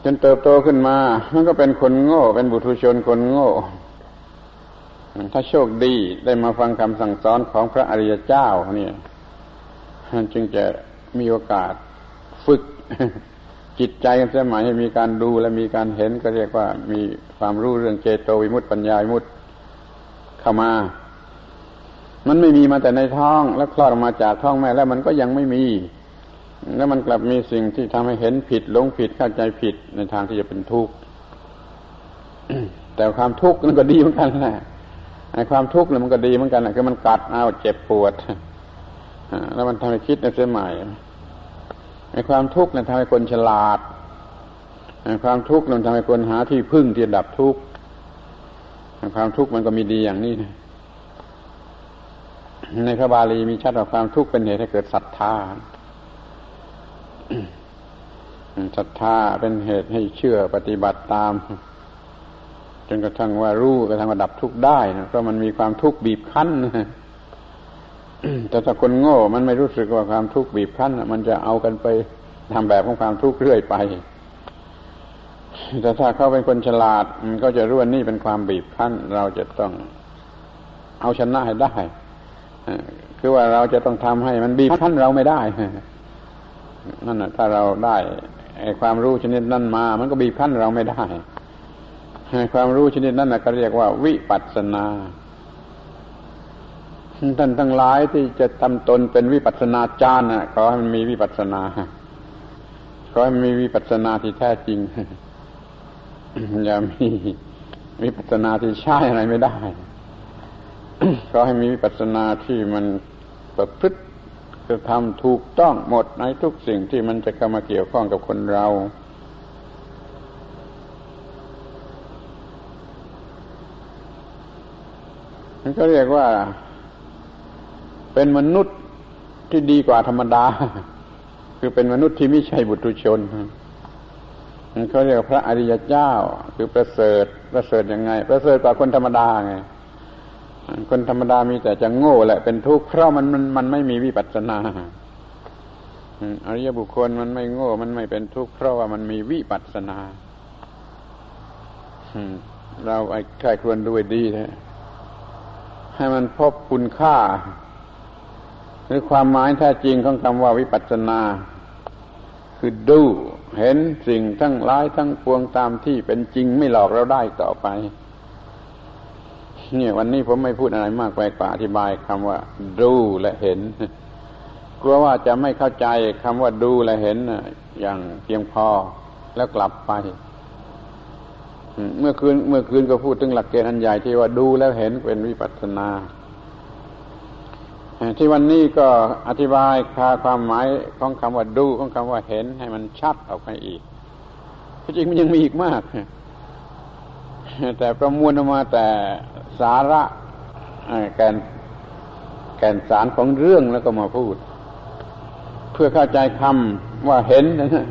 จนเติบโตขึ้นมา มันก็เป็นคนโง่ เป็นบุตุชนคนโง่ ถ้าโชคดีได้มาฟังคำสั่งสอนของพระอริยเจ้าเนี่ยจึงจะมีโอกาสฝึกจิตใจกันสมัยให้มีการดูและมีการเห็นก็เรียกว่ามีความรู้เรื่องเจโตวิมุตติปัญญาวิมุตติเข้ามา มันไม่มีมาแต่ในท้องแล้วคลอดออกมาจากท้องแม่แล้วมันก็ยังไม่มี แล้วมันกลับมีสิ่งที่ทำให้เห็นผิดหลงผิดเข้าใจผิดในทางที่จะเป็นทุกข์แต่ความทุกข์นั่นก็ดีเหมือนกันแหละ ไอ้ความทุกข์เนี่ยมันก็ดีเหมือนกันคือมันกัดเอาเจ็บปวดแล้วมันทำให้คิดในเส้นใหม่ไอ้ความทุกข์เนี่ยทำให้คนฉลาดไอ้ความทุกข์มันทำให้คนหาที่พึ่งที่ดับทุกข์ความทุกข์มันก็มีดีอย่างนี้นะในพระบาลีมีชัดว่าความทุกข์เป็นเหตุให้เกิดศรัทธาศรัทธาเป็นเหตุให้เชื่อปฏิบัติตาม นกระทั่งว่ารู้กระทั่งว่าดับทุกข์ได้นะเพราะมันมีความทุกข์บีบคั้นแต่ถ้าคนโง่ มันไม่รู้สึกว่าความทุกข์บีบคั้นมันจะเอากันไปทำแบบของความทุกข์เรื่อยไป แต่ถ้าเขาเป็นคนฉลาดมันก็จะรู้ว่านี่เป็นความบีบคั้น เราจะต้องเอาชนะให้ได้คือว่าเราจะต้องทำให้มันบีบคั้นเราไม่ได้นั่นแหะถ้าเราได้ไอ้ความรู้ชนิดนั้นมา มันก็บีบคั้นเราไม่ได้ ความรู้ชนิดนั้นนะก็เรียกว่า วิปัสสนาท่านทั้งหลายที่จะทำตนเป็นวิปัสนาจารย์นะขอให้มันมีวิปัสนาขอให้มีวิปัสนาที่แท้จริงอย่ามีวิปัสนาที่ใช่อะไรไม่ได้ขอให้มีวิปัสสนาที่มันประพฤติจะทำถูกต้องหมดในทุกสิ่งที่มันจะเข้ามาเกี่ยวข้องกับคนเรา มันก็เรียกว่า เป็นมนุษย์ที่ดีกว่าธรรมดา คือเป็นมนุษย์ที่ไม่ใช่บุตรชนมันเขาเรียกพระอริยเจ้า คือประเสริฐประเสริฐยังไง ประเสริฐกว่าคนธรรมดาไงคนธรรมดามีแต่จะโง่แหละเป็นทุกข์เพราะมันมันมันไม่มีวิปัสสนาอริยบุคคลมันไม่โง่ มันไม่เป็นทุกข์เพราะว่ามันมีวิปัสสนาเราไอ้ใครควรด้วยดีแท้ ให้มันพบคุณค่า หรือความหมายแท้จริงของคำว่าวิปัสสนา คือดู เห็นสิ่งทั้งหลายทั้งปวงตามที่เป็นจริงไม่หลอกเราได้ต่อไป เนี่ย วันนี้ผมไม่พูดอะไรมากไปกว่าอธิบายคำว่า ดูและเห็น กลัวว่าจะไม่เข้าใจคำว่าดูและเห็นอย่างเพียงพอแล้วกลับไป เมื่อคืนเมื่อคืนก็พูดถึงหลักเกณฑ์อันใหญ่ที่ว่าดูแล้วเห็นเป็นวิปัสสนา ที่วันนี้ก็อธิบายคาความหมายของคำว่าดูของคำว่าเห็นให้มันชัดออกไปอีกจริงมันยังมีอีกมาก แต่ประมวลออกมาแต่สาระแกนแกนสารของเรื่องแล้วก็มาพูด เพื่อเข้าใจคำว่าเห็นนะ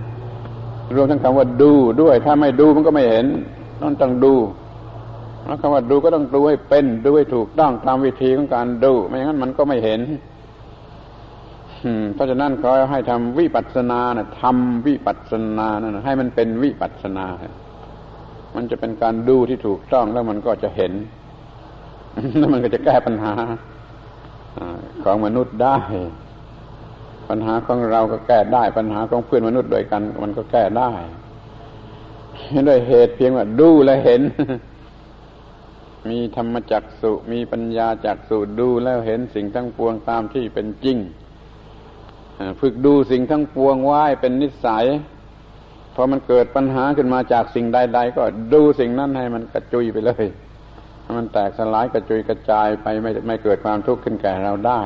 รวมทั้งคำว่าดูด้วย ถ้าไม่ดูมันก็ไม่เห็น ต้องต้องดูแล้วคำว่าดูก็ต้องดูให้เป็นดูให้ถูกต้องตามวิธีของการดู ไม่อย่างนั้นมันก็ไม่เห็นเพราะฉะนั้นเขอให้ทำวิปัสสนานะทำวิปัสสนานะให้มันเป็นวิปัสสนา มันจะเป็นการดูที่ถูกต้องแล้วมันก็จะเห็น แล้วมันก็จะแก้ปัญหาของมนุษย์ได้ ปัญหาของเราก็แก้ได้ ปัญหาของเพื่อนมนุษย์ด้วยกัน มันก็แก้ได้ ด้วยเหตุเพียงว่าดูและเห็น มีธรรมจักสุมีปัญญาจักสุดูแล้วเห็นสิ่งทั้งปวงตามที่เป็นจริงฝึกดูสิ่งทั้งปวงไว้เป็นนิสัยพอมันเกิดปัญหาขึ้นมาจากสิ่งใด ๆ ก็ดูสิ่งนั้นให้มันกระจุยไปเลยมันแตกสลายกระจุยกระจายไปไม่ไม่เกิดความทุกข์ขึ้นแก่เราได้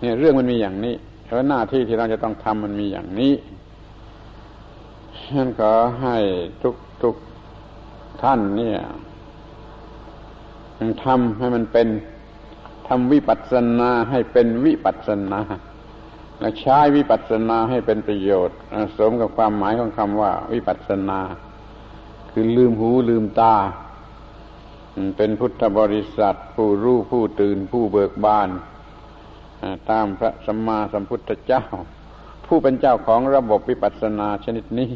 เนี่ยเรื่องมันมีอย่างนี้แล้วหน้าที่ที่เราจะต้องทำมันมีอย่างนี้ ฉันขอให้ทุกทุกท่านเนี่ยทำให้มันเป็นทำวิปัสสนาให้เป็นวิปัสสนาและใช้วิปัสสนาให้เป็นประโยชน์สมกับความหมายของคำว่า วิปัสสนา คือลืมหูลืมตา เป็นพุทธบริษัท ผู้รู้ผู้ตื่นผู้เบิกบาน ตามพระสัมมาสัมพุทธเจ้า ผู้เป็นเจ้าของระบบวิปัสสนาชนิดนี้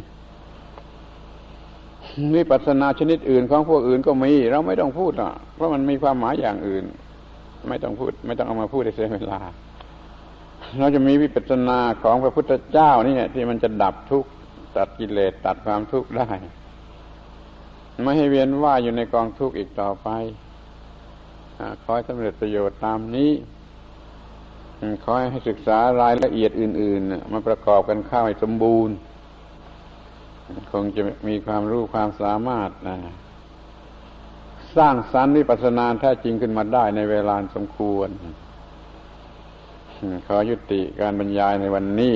วิปัสสนาชนิดอื่นของพวกอื่นก็มี เราไม่ต้องพูดอะเพราะมันมีความหมายอย่างอื่น ไม่ต้องพูด ไม่ต้องเอามาพูดในเสียเวลา เราจะมีวิปัสสนาของพระพุทธเจ้านี่ที่มันจะดับทุกข์ตัดกิเลสตัดความทุกข์ได้ไม่ให้เวียนว่ายอยู่ในกองทุกข์อีกต่อไปขอให้สำเร็จประโยชน์ตามนี้ขอให้ศึกษารายละเอียดอื่น ๆ มาประกอบกันเข้าให้สมบูรณ์ คงจะมีความรู้ความสามารถนะสร้างสรรค์วิปัสสนาแท้จริงขึ้นมาได้ในเวลาสมควร ขอยุติการบรรยายในวันนี้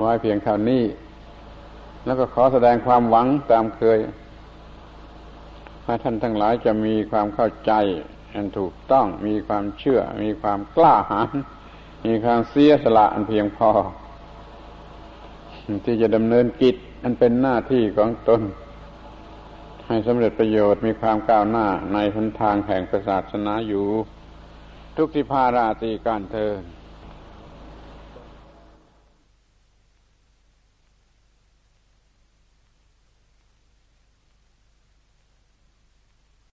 ไว้เพียงเท่านี้ แล้วก็ขอแสดงความหวังตามเคยให้ท่านทั้งหลายจะมีความเข้าใจอันถูกต้องมีความเชื่อ มีความกล้าหาญมีความเสียสละอันเพียงพอ ที่จะดำเนินกิจ อันเป็นหน้าที่ของตน ให้สำเร็จประโยชน์มีความก้าวหน้าในหนทางแห่งศาสนาอยู่ ทุกทิพาราตีการเทิน